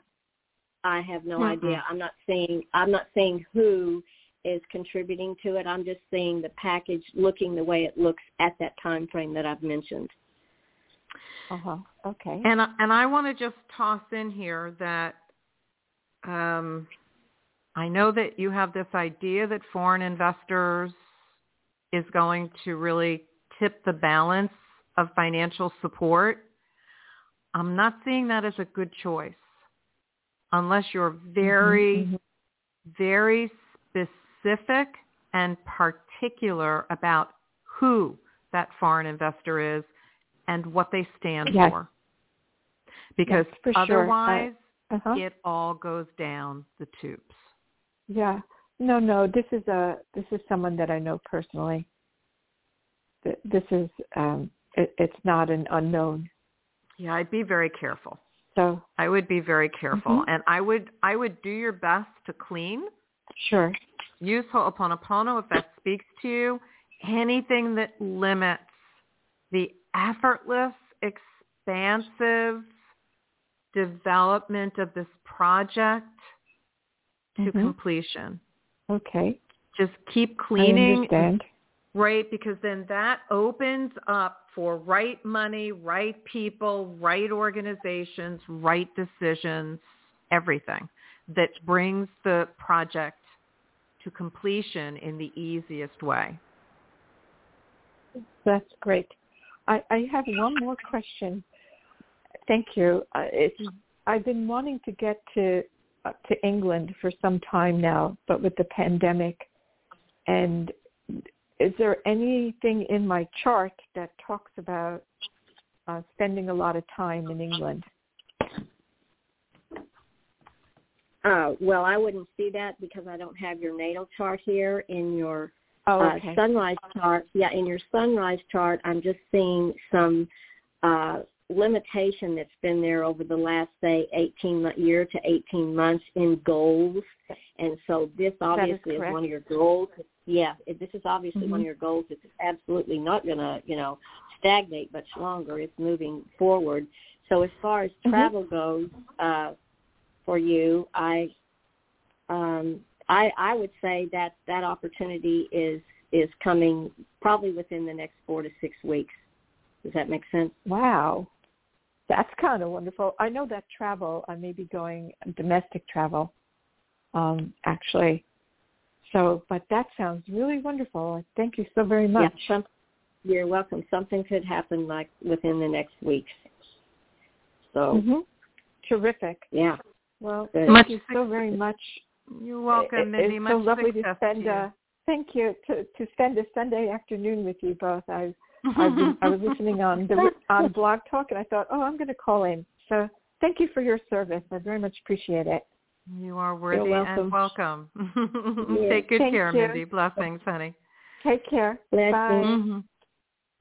I have no Mm-mm. idea. I'm not saying I'm not saying who is contributing to it. I'm just seeing the package looking the way it looks at that time frame that I've mentioned. Uh huh. Okay. And I- and I want to just toss in here that um, I know that you have this idea that foreign investors is going to really tip the balance of financial support. I'm not seeing that as a good choice unless you're very, Mhm, mhm. very specific and particular about who that foreign investor is and what they stand Yes. for. Because Yes, for sure. otherwise, Uh-huh. it all goes down the tubes. Yeah. No, no. This is a this is someone that I know personally. This is um it, it's not an unknown. Yeah, I'd be very careful. So I would be very careful, Mhm. and I would I would do your best to clean. sure. Use Ho'oponopono if that speaks to you. Anything that limits the effortless, expansive development of this project to Mhm. completion. Okay. Just keep I cleaning understand. Right, because then that opens up for right money, right people, right organizations, right decisions, everything that brings the project to completion in the easiest way. That's great. I, I have one more question. Thank you. Uh, it's I've been wanting to get to uh, to England for some time now, but with the pandemic, and is there anything in my chart that talks about uh, spending a lot of time in England? Uh, well, I wouldn't see that because I don't have your natal chart here in your Oh, uh, sunrise chart. Yeah, in your sunrise chart, I'm just seeing some uh, limitation that's been there over the last, say, 18 mo- year to 18 months in goals. And so this obviously is, correct. one of your goals. Yeah, this is obviously one Mhm. of your goals. It's absolutely not going to, you know, stagnate much longer. It's moving forward. So as far as Mhm. travel goes, uh, for you. I um, I I would say that that opportunity is is coming probably within the next four to six weeks. Does that make sense? Wow. That's kind of wonderful. I know that travel, I may be going domestic travel, um, actually. So, but that sounds really wonderful. Thank you so very much. Yeah, some, you're welcome. Something could happen like within the next weeks. So, mm-hmm. terrific. Yeah. Well, thank Much you so very much. You're welcome, It- Mindy. It's Much so lovely to spend. to you. Uh, thank you to to spend a Sunday afternoon with you both. I I've I was listening on the on Blog Talk, and I thought, oh, I'm going to call in. So thank you for your service. I very much appreciate it. You are worthy welcome. and welcome. Yeah. Take good Thank care, you. Mindy. Blessings, honey. Take care. Blessings. Bye. Mhm.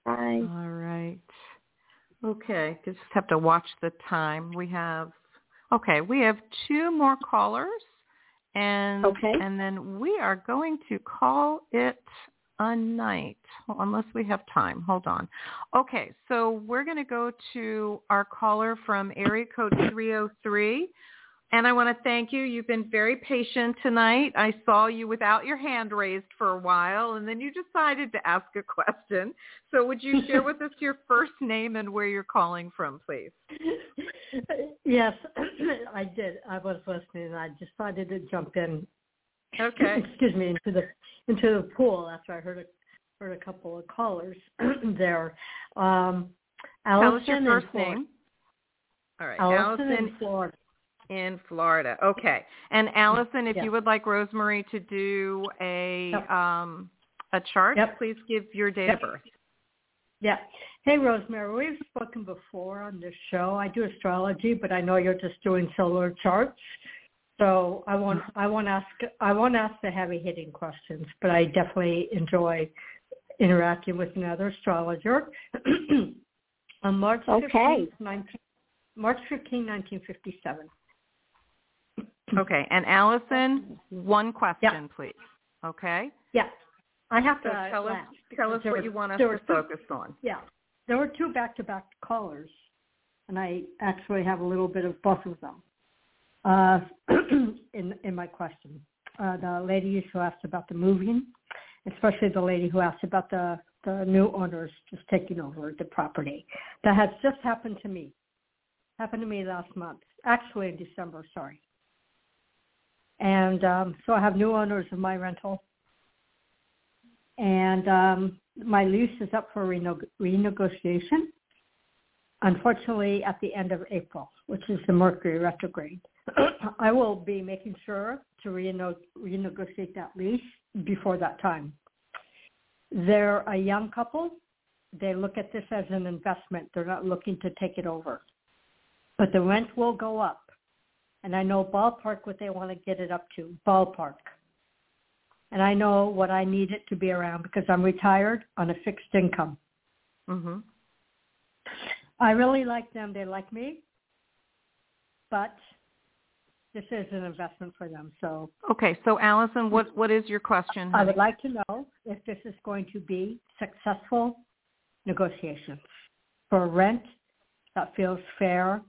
bye. All right. Okay, just have to watch the time. We have okay, we have two more callers and Okay. and then we are going to call it a night well, unless we have time. Hold on. Okay, so we're going to go to our caller from area code 303 and I want to thank you. You've been very patient tonight. I saw you without your hand raised for a while, and then you decided to ask a question. So would you share with us your first name and where you're calling from, please? yes, I did. I was listening. and I decided to jump in. Okay. excuse me into the into the pool after I heard a heard a couple of callers there. Um, Tell Allison us your first name. All right. Allison, Allison in Florida. In Florida. Okay. And Allison, if Yeah. you would like Rose Marie to do a Yep. um a chart, Yep. please give your date of birth. Yeah. Hey, Rose Marie, we've spoken before on this show. I do astrology, but I know you're just doing solar charts. So I won't, I won't ask, I won't ask the heavy hitting questions, but I definitely enjoy interacting with another astrologer. on March 15th, Okay. 19, March 15, 1957. Okay. And Allison, one question, please. Okay? Yeah. I have to tell us tell us what you want us to two- focus on. Yeah. There were two back-to-back callers, and I actually have a little bit of both of them uh, in in my question. Uh, the lady who asked about the moving, especially the lady who asked about the, the new owners just taking over the property. That has just happened to me. Happened to me last month, actually in December, sorry. And um, so I have new owners of my rental and um, my lease is up for rene- renegotiation. Unfortunately, at the end of April, which is the Mercury retrograde, I will be making sure to rene- renegotiate that lease before that time. They're a young couple. They look at this as an investment. They're not looking to take it over. But the rent will go up. And I know ballpark what they want to get it up to, ballpark and I know what I need it to be around because I'm retired on a fixed income. Mhm. I really like them. They like me, but this is an investment for them. So Okay. So Allison, what what is your question? I would like to know if this is going to be successful negotiations for rent that feels fair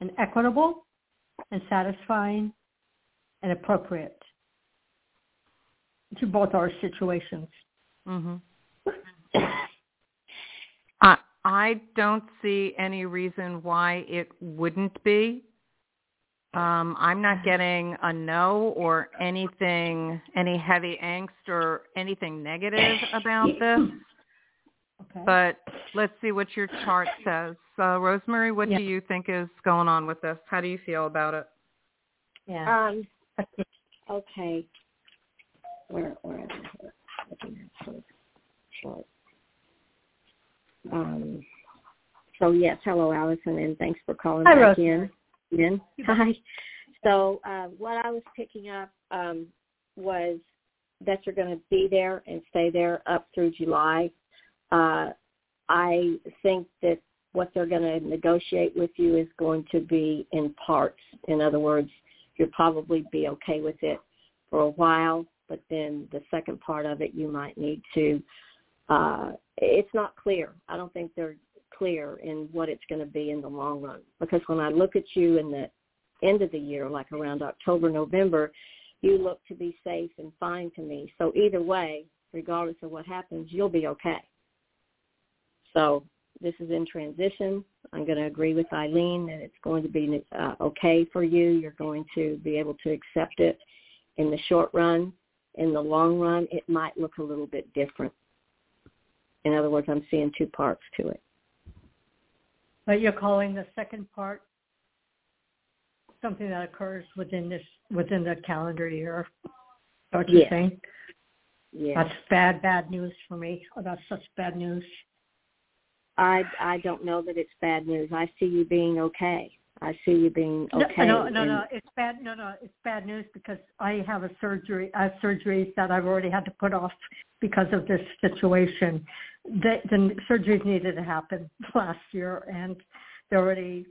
and equitable and satisfying and appropriate to both our situations. Mhm. I I don't see any reason why it wouldn't be. Um, I'm not getting a no or anything, any heavy angst or anything negative about this. Okay. But let's see what your chart says. Uh, Rose Marie, what Yeah. do you think is going on with this? How do you feel about it? yeah. Um, okay. Where, where am I here? Looking at her chart. Um, so yes, hello Allison, and thanks for calling Hi, back Rose Marie. in. in. Hi. So uh, what I was picking up um, was that you're going to be there and stay there up through July. Uh, I think that what they're going to negotiate with you is going to be in parts. In other words, you'll probably be okay with it for a while, but then the second part of it you might need to uh it's not clear. I don't think they're clear in what it's going to be in the long run because when I look at you in the end of the year, like around October, November, you look to be safe and fine to me. So either way, regardless of what happens, you'll be okay. So this is in transition. I'm going to agree with Ilene that it's going to be uh, okay for you. You're going to be able to accept it in the short run. In the long run, it might look a little bit different. In other words, I'm seeing two parts to it. But you're calling the second part something that occurs within this within the calendar year. What you're yes. saying? Yes. That's bad, bad news for me. Oh, that's such bad news. I I don't know that it's bad news. I see you being okay. I see you being okay. No, no, no, no. It's bad. No, no, it's bad news because I have a surgery. I have surgeries that I've already had to put off because of this situation. The, the surgeries needed to happen last year, and they're already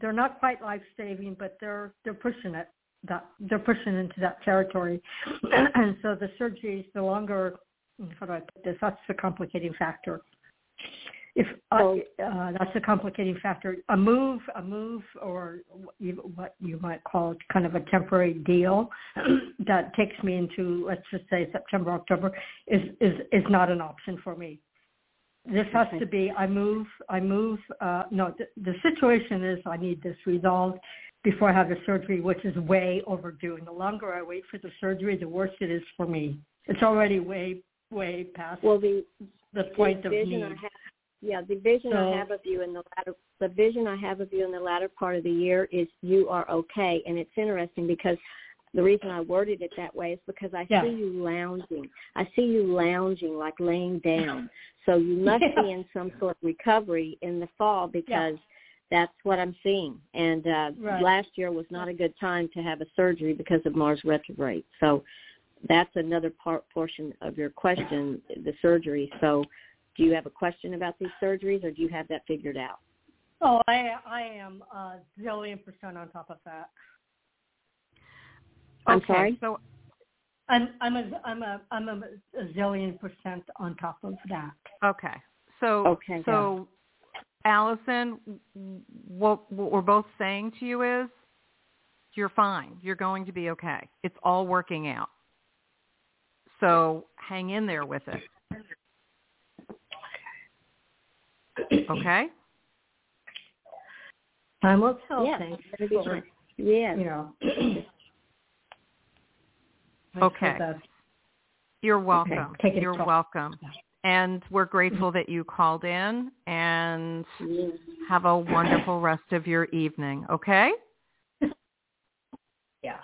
they're not quite life saving, but they're they're pushing it. That they're pushing into that territory, and so the surgeries, the longer how do I put this? That's the complicating factor if uh, uh, that's a complicating factor, a move, a move, or what you might call it, kind of a temporary deal that takes me into, let's just say September, October, is is is not an option for me. This has Okay. to be, I move, I move. Uh, no, the, the situation is I need this resolved before I have the surgery, which is way overdue. And the longer I wait for the surgery, the worse it is for me. It's already way, way past well, the the point the of need. I have, yeah, the vision So- I have of you in the latter, the vision I have of you in the latter part of the year is you are okay, and it's interesting because the reason I worded it that way is because I Yeah. see you lounging. I see you lounging, like laying down. So you must be in some sort of recovery in the fall because that's what I'm seeing. And uh, Right. last year was not a good time to have a surgery because of Mars retrograde. So that's another part portion of your question, the surgery. So do you have a question about these surgeries or do you have that figured out? Oh, I I am a zillion percent on top of that. I'm okay, sorry? So I'm I'm a I'm a I'm a, a zillion percent on top of that. okay. So Okay, so Allison, what what we're both saying to you is you're fine. You're going to be okay. It's all working out. So hang in there with it. Okay? Time will tell. Yeah, thanks that'd be for, great. Yes. you know. Okay. You're welcome. take it You're from- welcome. And we're grateful that you called in and Yes. have a wonderful rest of your evening, okay? Yeah.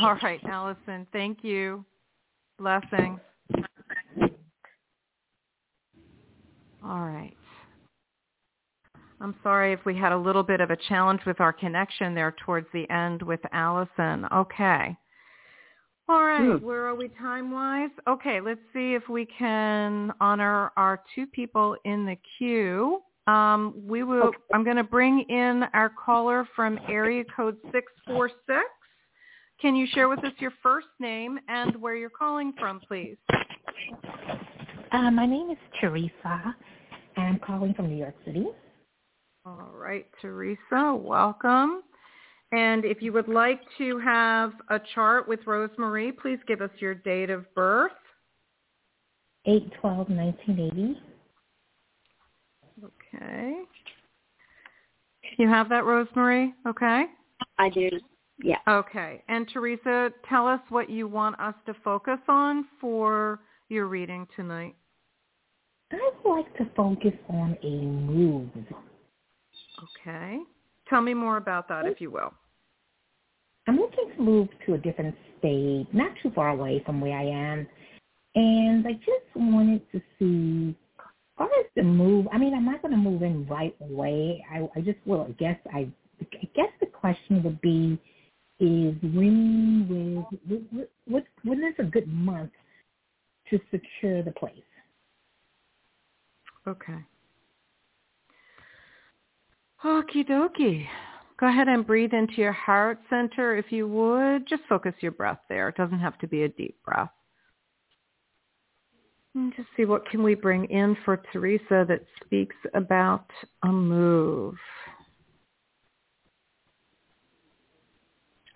All right, Allison, thank you. Blessings. All right. I'm sorry if we had a little bit of a challenge with our connection there towards the end with Allison. Okay. All right, Hmm. where are we time-wise? Okay, let's see if we can honor our two people in the queue. Um, we will. Okay. I'm going to bring in our caller from area code six four six. Can you share with us your first name and where you're calling from, please? Uh, my name is Teresa, and I'm calling from New York City. All right, Teresa, welcome. And if you would like to have a chart with Rose Marie, please give us your date of birth. Eight twelve nineteen eighty. Okay. You have that, Rose Marie? Okay. I do. Yeah. Okay. And Teresa, tell us what you want us to focus on for your reading tonight. I would like to focus on a move. Okay. Tell me more about that, if you will. I'm looking to move to a different state, not too far away from where I am. And I just wanted to see, as far as the move, I mean, I'm not going to move in right away. I, I just will, I guess, I, I guess the question would be, is when what, what, when is a good month to secure the place? Okay. Okie dokie. Go ahead and breathe into your heart center if you would. Just focus your breath there. It doesn't have to be a deep breath. And just see what can we bring in for Teresa that speaks about a move.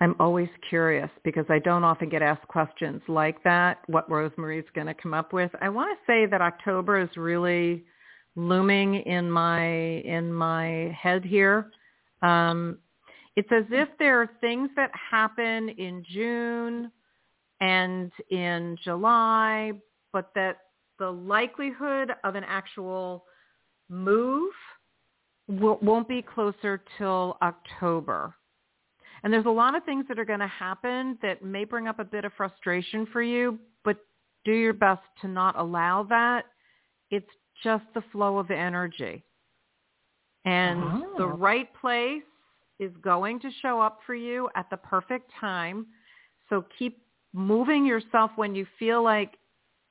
I'm always curious because I don't often get asked questions like that, what Rose Marie's going to come up with. I want to say that October is really looming in my in my head here. Um, it's as if there are things that happen in June and in July, but that the likelihood of an actual move won't be closer till October. And there's a lot of things that are going to happen that may bring up a bit of frustration for you, but do your best to not allow that. It's just the flow of energy. And oh. the right place is going to show up for you at the perfect time. So keep moving yourself when you feel like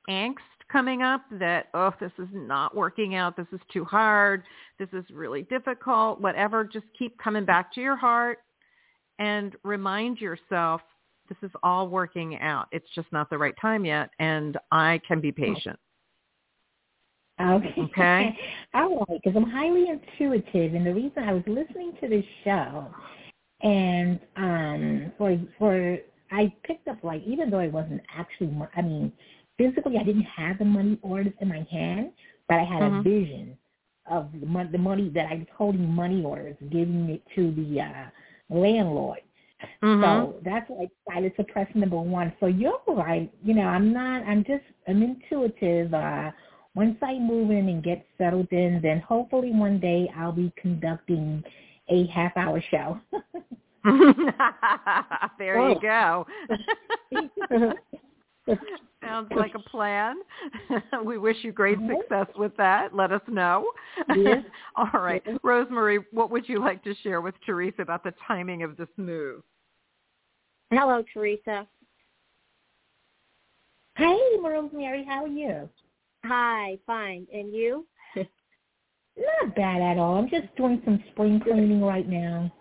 angst coming up that, oh, this is not working out. This is too hard. This is really difficult, whatever. Just keep coming back to your heart and remind yourself this is all working out. It's just not the right time yet, and I can be patient. Okay. Okay. All right, because I'm highly intuitive, and the reason I was listening to this show, and um, for for I picked up like even though it wasn't actually, I mean, physically I didn't have the money orders in my hand, but I had mm-hmm. a vision of the money, the money that I was holding money orders, giving it to the uh landlord. Mm-hmm. So that's why I decided to press number one. So you're right. You know, I'm not. I'm just. I'm intuitive. Uh, once I move in and get settled in, then hopefully one day I'll be conducting a half hour show. there oh. you go. Sounds like a plan. we wish you great success with that. Let us know. Yes. All right. Yes. Rose Marie, what would you like to share with Teresa about the timing of this move? Hello, Teresa. Hey, Rose Marie. How are you? Hi, fine. And you? Not bad at all. I'm just doing some spring cleaning right now.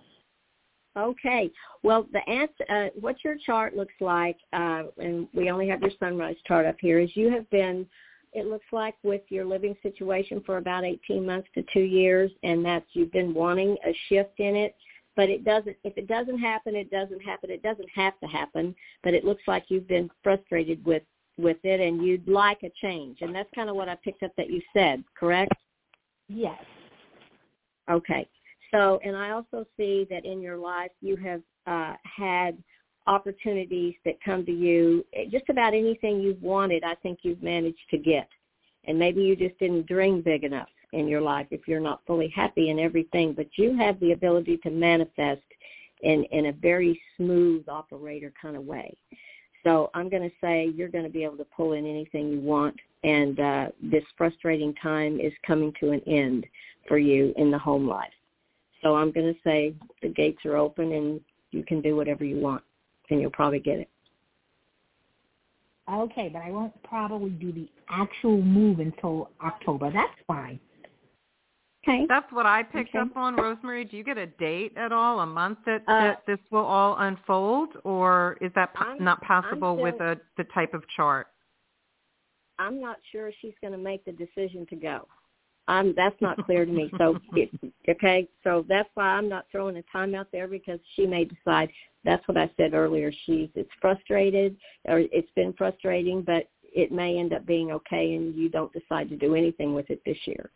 Okay. Well, the answer, uh, what your chart looks like, uh, and we only have your sunrise chart up here, is you have been, it looks like, with your living situation for about 18 months to two years, and that's you've been wanting a shift in it. But it doesn't. If it doesn't happen, it doesn't happen. It doesn't have to happen. But it looks like you've been frustrated with with it, and you'd like a change. And that's kind of what I picked up that you said. Correct? Yes. Okay. So, and I also see that in your life you have uh, had opportunities that come to you. Just about anything you've wanted, I think you've managed to get. And maybe you just didn't dream big enough in your life if you're not fully happy in everything. But you have the ability to manifest in, in a very smooth operator kind of way. So I'm going to say you're going to be able to pull in anything you want, and uh, this frustrating time is coming to an end for you in the home life. So I'm going to say the gates are open and you can do whatever you want and you'll probably get it. Okay, but I won't probably do the actual move until October. That's fine. Okay. That's what I picked okay. up on, Rose Marie. Do you get a date at all, a month that, uh, that this will all unfold, or is that po- not possible still, with a, the type of chart? I'm not sure she's going to make the decision to go. I'm that's not clear to me. So it, okay, so that's why I'm not throwing a time out there because she may decide. That's what I said earlier. She's it's frustrated or it's been frustrating, but it may end up being okay, and you don't decide to do anything with it this year.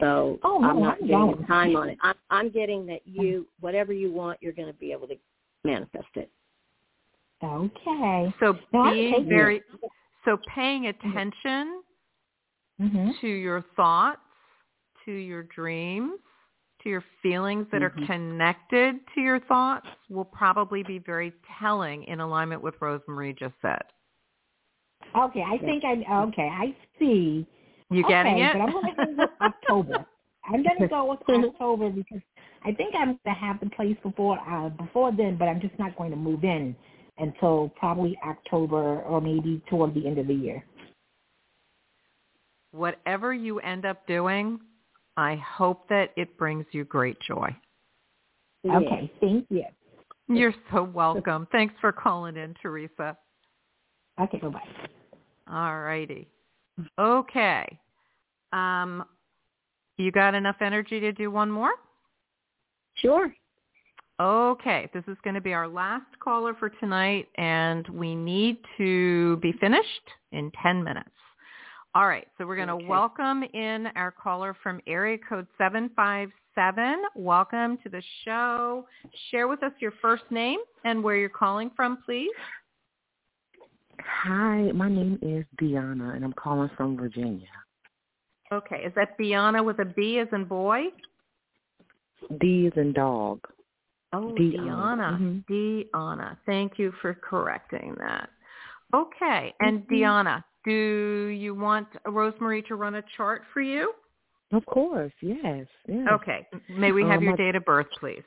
So oh, no, I'm not I'm time on it. I'm, I'm getting that you whatever you want, you're going to be able to manifest it. Okay. So being very so paying attention mm-hmm. to your thoughts, to your dreams, to your feelings that mm-hmm. are connected to your thoughts will probably be very telling in alignment with Rose Marie just said. Okay, I think I okay, I see. You okay, getting it? But I'm going to go with October. I'm going to go with October because I think I'm going to have the place before uh, before then, but I'm just not going to move in until probably October or maybe toward the end of the year whatever you end up doing, I hope that it brings you great joy. Okay, thank you. You're so welcome. Thanks for calling in, Teresa. Okay, bye-bye. All righty. Okay. Um, you got enough energy to do one more? Sure. Okay, this is going to be our last caller for tonight, and we need to be finished in 10 minutes. All right, so we're going to Okay. welcome in our caller from area code 757. Welcome to the show. Share with us your first name and where you're calling from, please. Hi, my name is Deanna, and I'm calling from Virginia. Okay, is that Biana with a B as in boy? D is in dog. Oh, Deanna. Deanna. Deanna. Thank you for correcting that. Okay, and Mhm. Deanna, do you want Rose Marie to run a chart for you? Of course, yes. yes. Okay, may we have Um, your date of birth, please?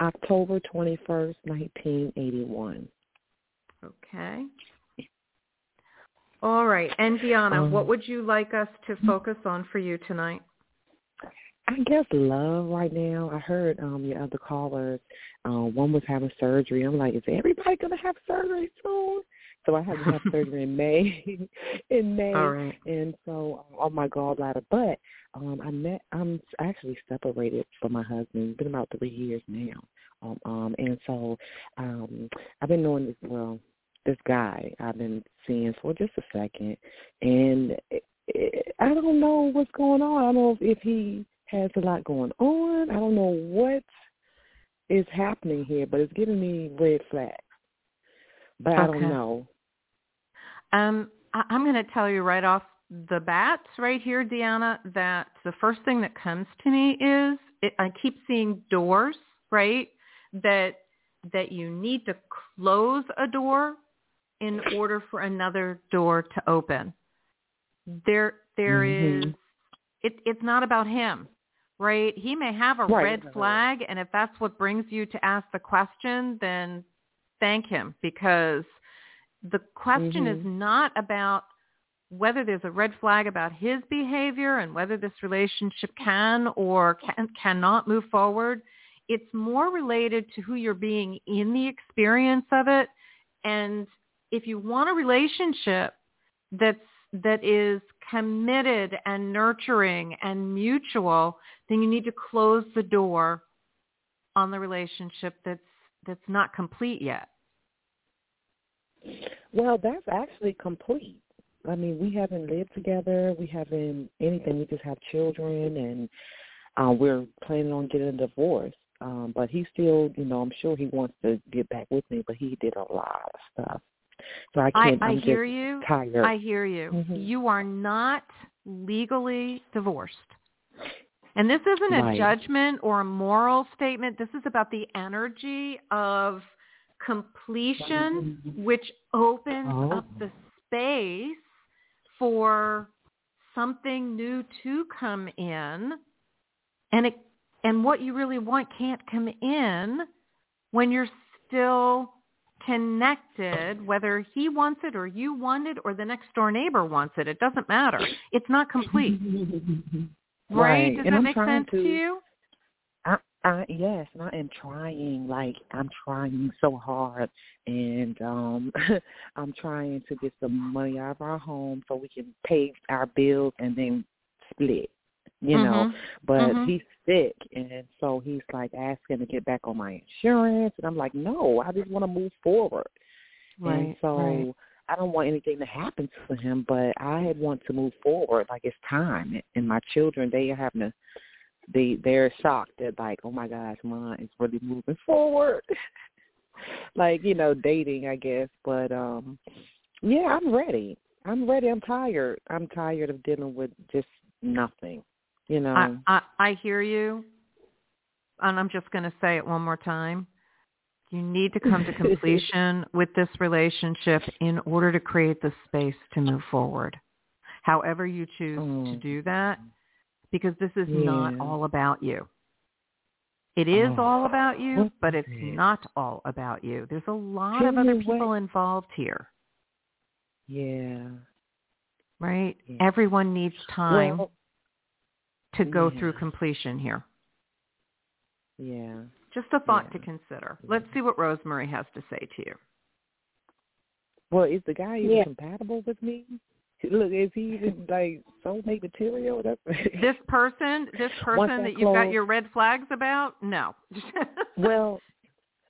October 21st, 1981. Okay. All right, and Deanna, Um, what would you like us to focus on for you tonight? I guess love right now. I heard um your other callers. Um, one was having surgery. I'm like, is everybody gonna have surgery soon? So I had to have surgery in May. in May, All right. and so um, on my gallbladder. But um, I met. I'm actually separated from my husband. It's been about three years now. Um, um, and so um, I've been knowing this. Well, this guy I've been seeing for just a second, and it, it, I don't know what's going on. I don't know if, he has a lot going on. I don't know what is happening here, but it's giving me red flags. But I don't know. Um, I- I'm going to tell you right off the bat, right here, Deanna, that the first thing that comes to me is it, I keep seeing doors, right? That that you need to close a door in order for another door to open. There, there is. Mhm. It, it's not about him, right? He may have a Right. red flag, and if that's what brings you to ask the question, then thank him because the question is Mhm. not about whether there's a red flag about his behavior and whether this relationship can or can, cannot move forward. It's more related to who you're being in the experience of it. And if you want a relationship that's that is committed and nurturing and mutual, then you need to close the door on the relationship that's that's not complete yet. Well, that's actually complete. I mean, we haven't lived together. We haven't anything. We just have children, and uh, we're planning on getting a divorce. Um, but he still, you know, I'm sure he wants to get back with me, but he did a lot of stuff. So I I, can't. I am hear you. tired. I hear you. Mhm. You are not legally divorced. And this isn't a Right. judgment or a moral statement. This is about the energy of completion, which opens Oh. up the space for something new to come in. And it, and what you really want can't come in when you're still connected, whether he wants it or you want it or the next door neighbor wants it. It doesn't matter. It's not complete. Right? Right. Does And that I'm make sense to, to- you? I, I yes, and I am trying. Like I'm trying so hard, and um I'm trying to get some money out of our home so we can pay our bills and then split. You know, Mhm. but Mhm. he's sick, and so he's like asking to get back on my insurance, and I'm like, no, I just want to move forward. and Right, so right. I don't want anything to happen to him, but I had want to move forward. Like it's time, and my children they are having to they they're shocked that like oh my gosh mom is really moving forward like you know dating i guess but um yeah i'm ready i'm ready i'm tired i'm tired of dealing with just nothing you know I, I, I hear you. And I'm just going to say it one more time. You need to come to completion with this relationship in order to create the space to move forward. However you choose to mm. do that, because this is not all about you. It is Oh, all about you, but it's not all about you. There's a lot Tell of other me what- people involved here, yeah right? Yeah. Everyone needs time Well, to go yeah. through completion here. yeah Just a thought Yeah. to consider. Let's see what Rose Marie has to say to you. well is the guy even Yeah. compatible with me Look, is he even like soulmate material? That's this person, this person that you've got your red flags about? No. well,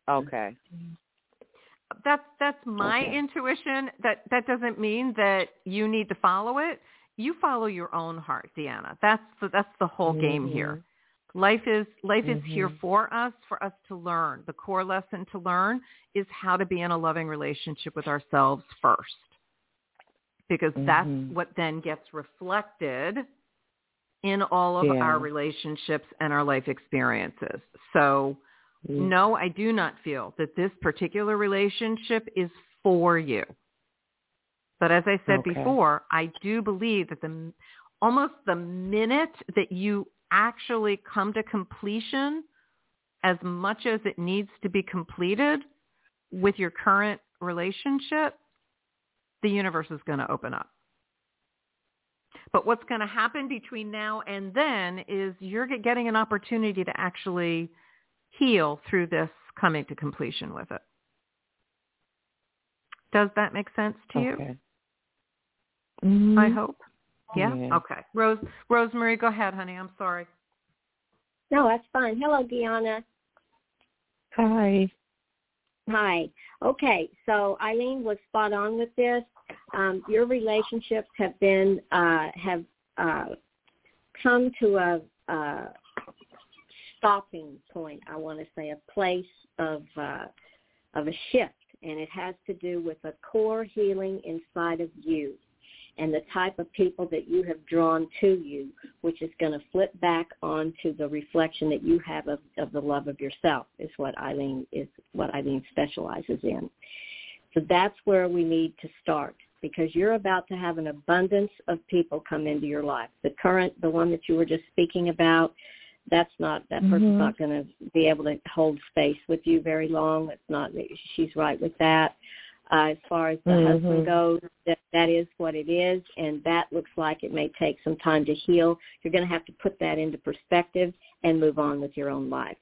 okay. That's that's my okay. intuition. That that doesn't mean that you need to follow it. You follow your own heart, Deanna. That's the, that's the whole mm-hmm. game here. Life is life mm-hmm. is here for us, for us to learn. The core lesson to learn is how to be in a loving relationship with ourselves first because mm-hmm. that's what then gets reflected in all of yeah. our relationships and our life experiences. So mm-hmm. no, I do not feel that this particular relationship is for you. But as I said okay. before, I do believe that the almost the minute that you actually come to completion as much as it needs to be completed with your current relationship, the universe is going to open up. But what's going to happen between now and then is you're getting an opportunity to actually heal through this coming to completion with it. Does that make sense to okay. you? Mm-hmm. I hope. Yeah? yeah? Okay. Rose Rosemary, go ahead, honey. I'm sorry. No, that's fine. Hello, Deanna. Hi. Hi. Okay, so Ilene was spot on with this. Um, your relationships have been uh, have uh, come to a, a stopping point. I want to say a place of uh, of a shift, and it has to do with a core healing inside of you and the type of people that you have drawn to you, which is going to flip back onto the reflection that you have of, of the love of yourself is what Ilene is what Ilene specializes in. So that's where we need to start because you're about to have an abundance of people come into your life. The current, the one that you were just speaking about, that's not that person's mm-hmm. not going to be able to hold space with you very long. It's not. She's right with that. Uh, as far as the mm-hmm. husband goes, that that is what it is, and that looks like it may take some time to heal. You're going to have to put that into perspective and move on with your own life.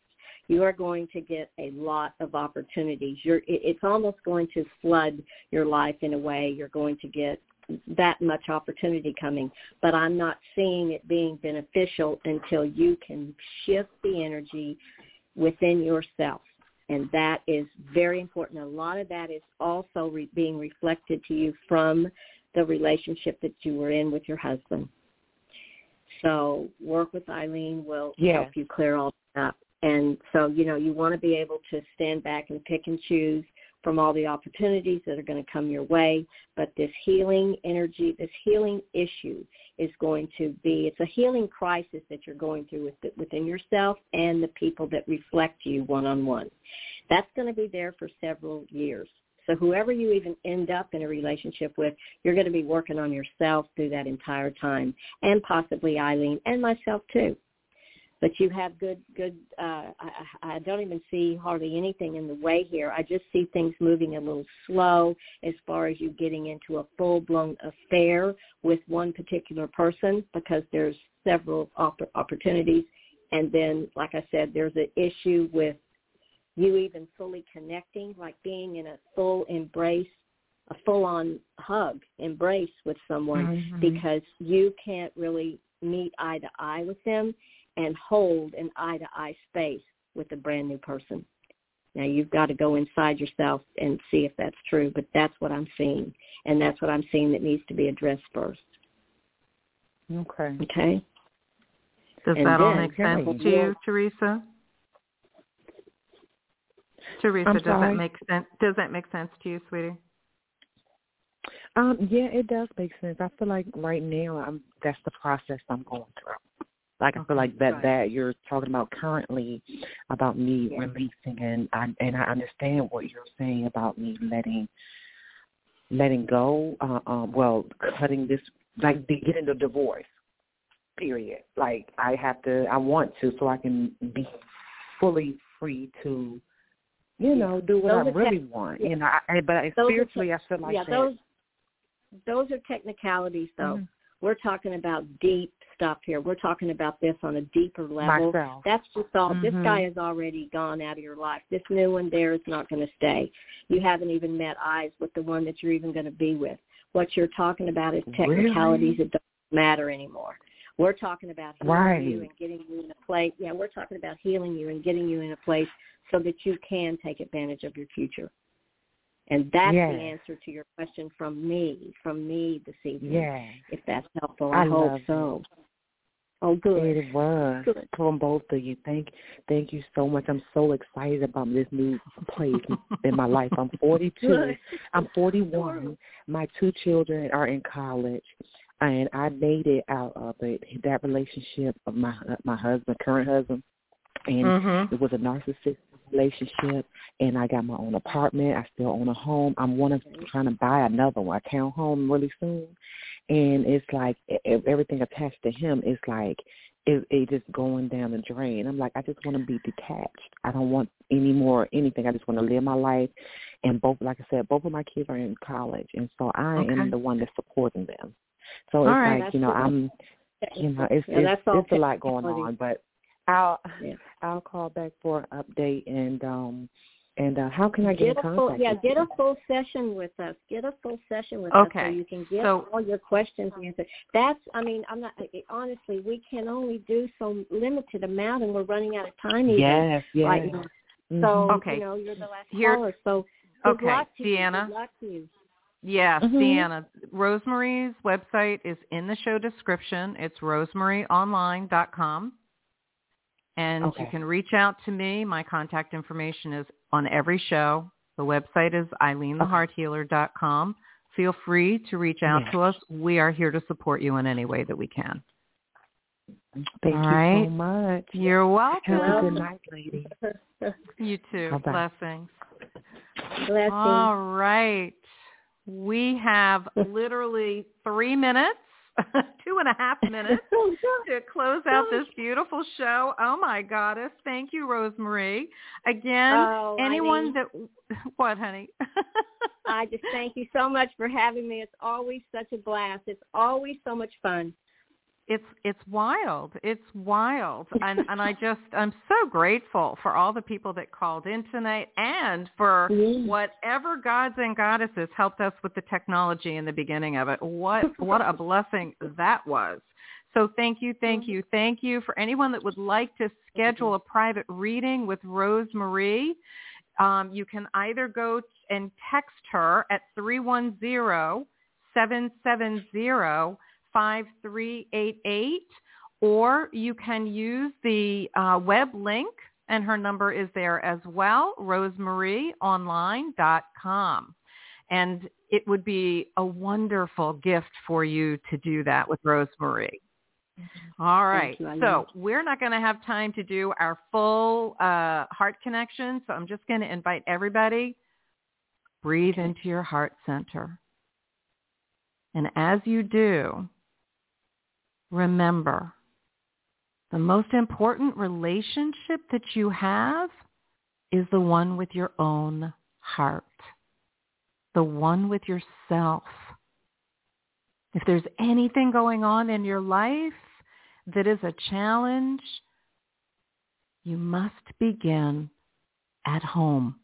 You are going to get a lot of opportunities. You're, it's almost going to flood your life in a way. You're going to get that much opportunity coming, but I'm not seeing it being beneficial until you can shift the energy within yourself and that is very important. A lot of that is also re- being reflected to you from the relationship that you were in with your husband. So work with Ilene will yeah. help you clear all that up. And so, you know, you want to be able to stand back and pick and choose from all the opportunities that are going to come your way. But this healing energy, this healing issue is going to be, it's a healing crisis that you're going through with, within yourself and the people that reflect you one-on-one. That's going to be there for several years. So whoever you even end up in a relationship with, you're going to be working on yourself through that entire time, and possibly Ilene and myself too but you have good good uh I, I don't even see hardly anything in the way here. I just see things moving a little slow as far as you getting into a full blown affair with one particular person because there's several opp- opportunities. And then like i said there's an issue with you even fully connecting like being in a full embrace a full on hug embrace with someone mm-hmm. because you can't really meet eye to eye with them and hold an eye-to-eye space with a brand new person. Now you've got to go inside yourself and see if that's true, but that's what I'm seeing, and that's what I'm seeing that needs to be addressed first. Okay. Okay. Does and that all make sense to you, Teresa? Teresa, I'm does sorry? that make sense? Does that make sense to you, sweetie? Um, yeah, it does make sense. I feel like right now I'm that's the process I'm going through. Like I feel like that that you're talking about currently about me Yeah. releasing and I and I understand what you're saying about me letting letting go, uh um well, cutting this like getting the divorce. Period. Like I have to I want to so I can be fully free to you know, do what Those I really tech- want. yeah. You know, I, but I, Those spiritually tech- I feel like yeah, that. those those are technicalities though. Mhm. We're talking about deep stuff here. We're talking about this on a deeper level. Myself. That's just all. This Mhm. guy has already gone out of your life. This new one there is not going to stay. You haven't even met eyes with the one that you're even going to be with. what you're talking about is technicalities Really? that don't matter anymore. We're talking about healing Right. you and getting you in a place. Yeah, we're talking about healing you and getting you in a place so that you can take advantage of your future. And that's Yes. the answer to your question from me, from me this evening. Yeah. If that's helpful, I, I hope so. Oh, good. It was Good. from both of you. Thank, thank you so much. I'm so excited about this new place in my life. I'm 42. Good. I'm 41. My two children are in college, and I made it out of it. That relationship of my my husband, current husband, and Mhm. it was a narcissistic relationship. And I got my own apartment. I still own a home. I'm one of trying to buy another one, a town home, really soon. And it's like everything attached to him is like it, it just going down the drain. I'm like, I just want to be detached. I don't want any more anything. I just want to live my life. And both, like I said, both of my kids are in college, and so I Okay. am the one that's supporting them. So All it's right. like you know, I'm, you know, it's Yeah, it's, it's a lot going on, but I'll Yeah. I'll call back for an update and um and uh how can I get, Get a full, contact? yeah, with get a full session with us. Get a full session with us so you can get So- all your questions answered. That's, I mean, I'm not honestly. We can only do so limited amount, and we're running out of time. Even Yes, yes. right now. Mhm. So Okay. you know, you're the last Here- caller. So good Okay, luck to you. Deanna. Good luck to you. Yes, Mhm. Deanna. Rose Marie's website is in the show description. It's rosemarieonline.com. And you can reach out to me. My contact information is on every show. The website is IleneTheHeartHealer.com. Feel free to reach out Yes. to us. We are here to support you in any way that we can. Thank All you right. so much. You're welcome. Have a good night, lady. You too. Bye-bye. Blessings. Blessings. All right. We have literally three minutes, two and a half minutes oh, to close out oh, this beautiful show. Oh my goddess. Thank you, Rose Marie. Again, Oh, anyone Ilene. that what, honey? I just thank you so much for having me. It's always such a blast. It's always so much fun. It's it's wild. It's wild. And and I just I'm so grateful for all the people that called in tonight and for Yeah. whatever gods and goddesses helped us with the technology in the beginning of it. What what a blessing that was. So thank you, thank you, thank you for anyone that would like to schedule a private reading with Rose Marie. Um, you can either go and text her at 310-770 5388 or you can use the uh, web link and her number is there as well, rosemarieonline.com. And it would be a wonderful gift for you to do that with Rose Marie. All right. you, so we're not going to have time to do our full uh, heart connection. So I'm just going to invite everybody, breathe into your heart center. And as you do, remember the most important relationship that you have is the one with your own heart, the one with yourself. If there's anything going on in your life that is a challenge, you must begin at home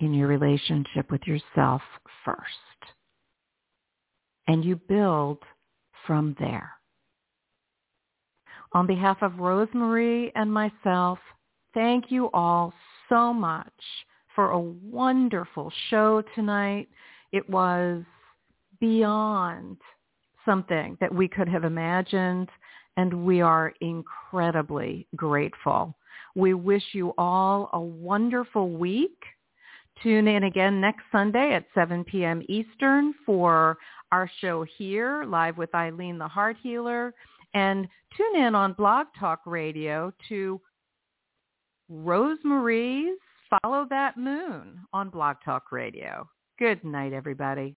in your relationship with yourself first. And you build from there. On behalf of Rose Marie and myself, thank you all so much for a wonderful show tonight. It was beyond something that we could have imagined, and we are incredibly grateful. We wish you all a wonderful week. Tune in again next Sunday at 7 p.m. Eastern for our show here, live with Ilene the Heart Healer. And tune in on Blog Talk Radio to Rose Marie's Follow That Moon on Blog Talk Radio. Good night, everybody.